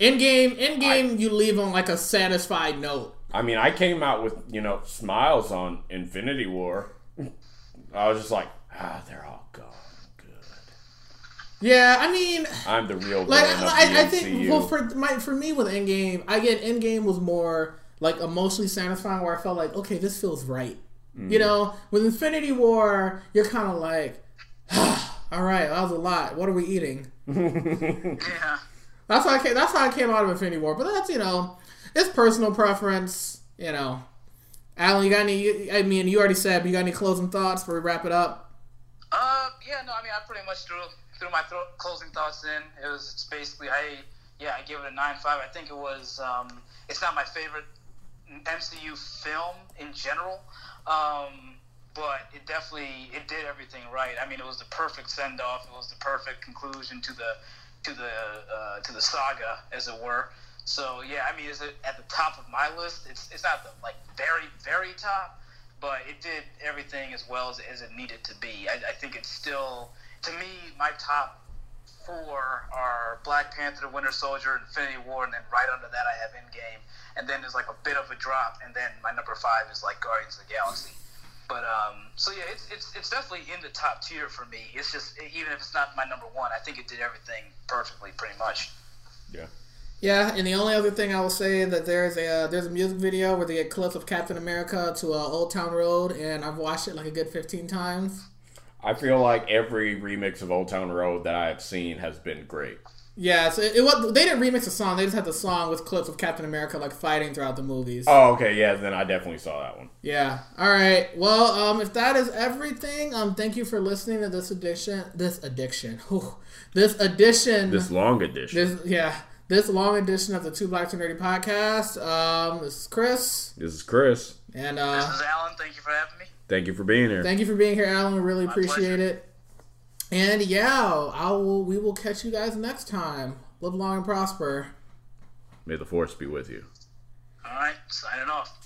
Endgame, in game, you leave on like a satisfied note. I mean, I came out with you know smiles on Infinity War. I was just like, ah, they're all gone. Good. Yeah, I mean, I'm the real like villain of the I, I think well for my for me with Endgame, I get Endgame was more like emotionally satisfying where I felt like okay, this feels right. Mm. You know, with Infinity War, you're kind of like, all right, that was a lot. What are we eating? Yeah. That's how I came. That's how I came out of Infinity War. But that's you know, it's personal preference. You know, Alan, you got any? I mean, you already said, but you got any closing thoughts before we wrap it up? Uh, yeah, no, I mean, I pretty much threw threw my thro- closing thoughts in. It was it's basically, I yeah, I gave it a nine five. I think it was. Um, it's not my favorite MCU film in general, um, but it definitely it did everything right. I mean, it was the perfect send off. It was the perfect conclusion to the to the uh, to the saga, as it were. So yeah, I mean, is it at the top of my list? It's it's not the like very very top, but it did everything as well as, as it needed to be. I, I think it's still, to me, my top four are Black Panther, The Winter Soldier, Infinity War, and then right under that I have Endgame, and then there's like a bit of a drop, and then my number five is like Guardians of the Galaxy. But um, so yeah, it's, it's it's definitely in the top tier for me. It's just even if it's not my number one, I think it did everything perfectly, pretty much. yeah. Yeah, and the only other thing I will say that there's a uh, there's a music video where they get clips of Captain America to uh, Old Town Road, and I've watched it like a good fifteen times. I feel like every remix of Old Town Road that I have seen has been great. Yeah, so it, it was they didn't remix the song; they just had the song with clips of Captain America like fighting throughout the movies. Oh, okay, yeah, then I definitely saw that one. Yeah. All right. Well, um, if that is everything, um, thank you for listening to this edition. This addiction. Whew. This edition. This long edition. This yeah. This long edition of the Two Black Two Nerdy podcast. Um, this is Chris, This is Chris. and This uh, is Alan. Thank you for having me. Thank you for being here. thank you for being here, Alan. We really appreciate pleasure. it. And yeah, I will. We will catch you guys next time. Live long and prosper. May the force be with you. All right, signing off.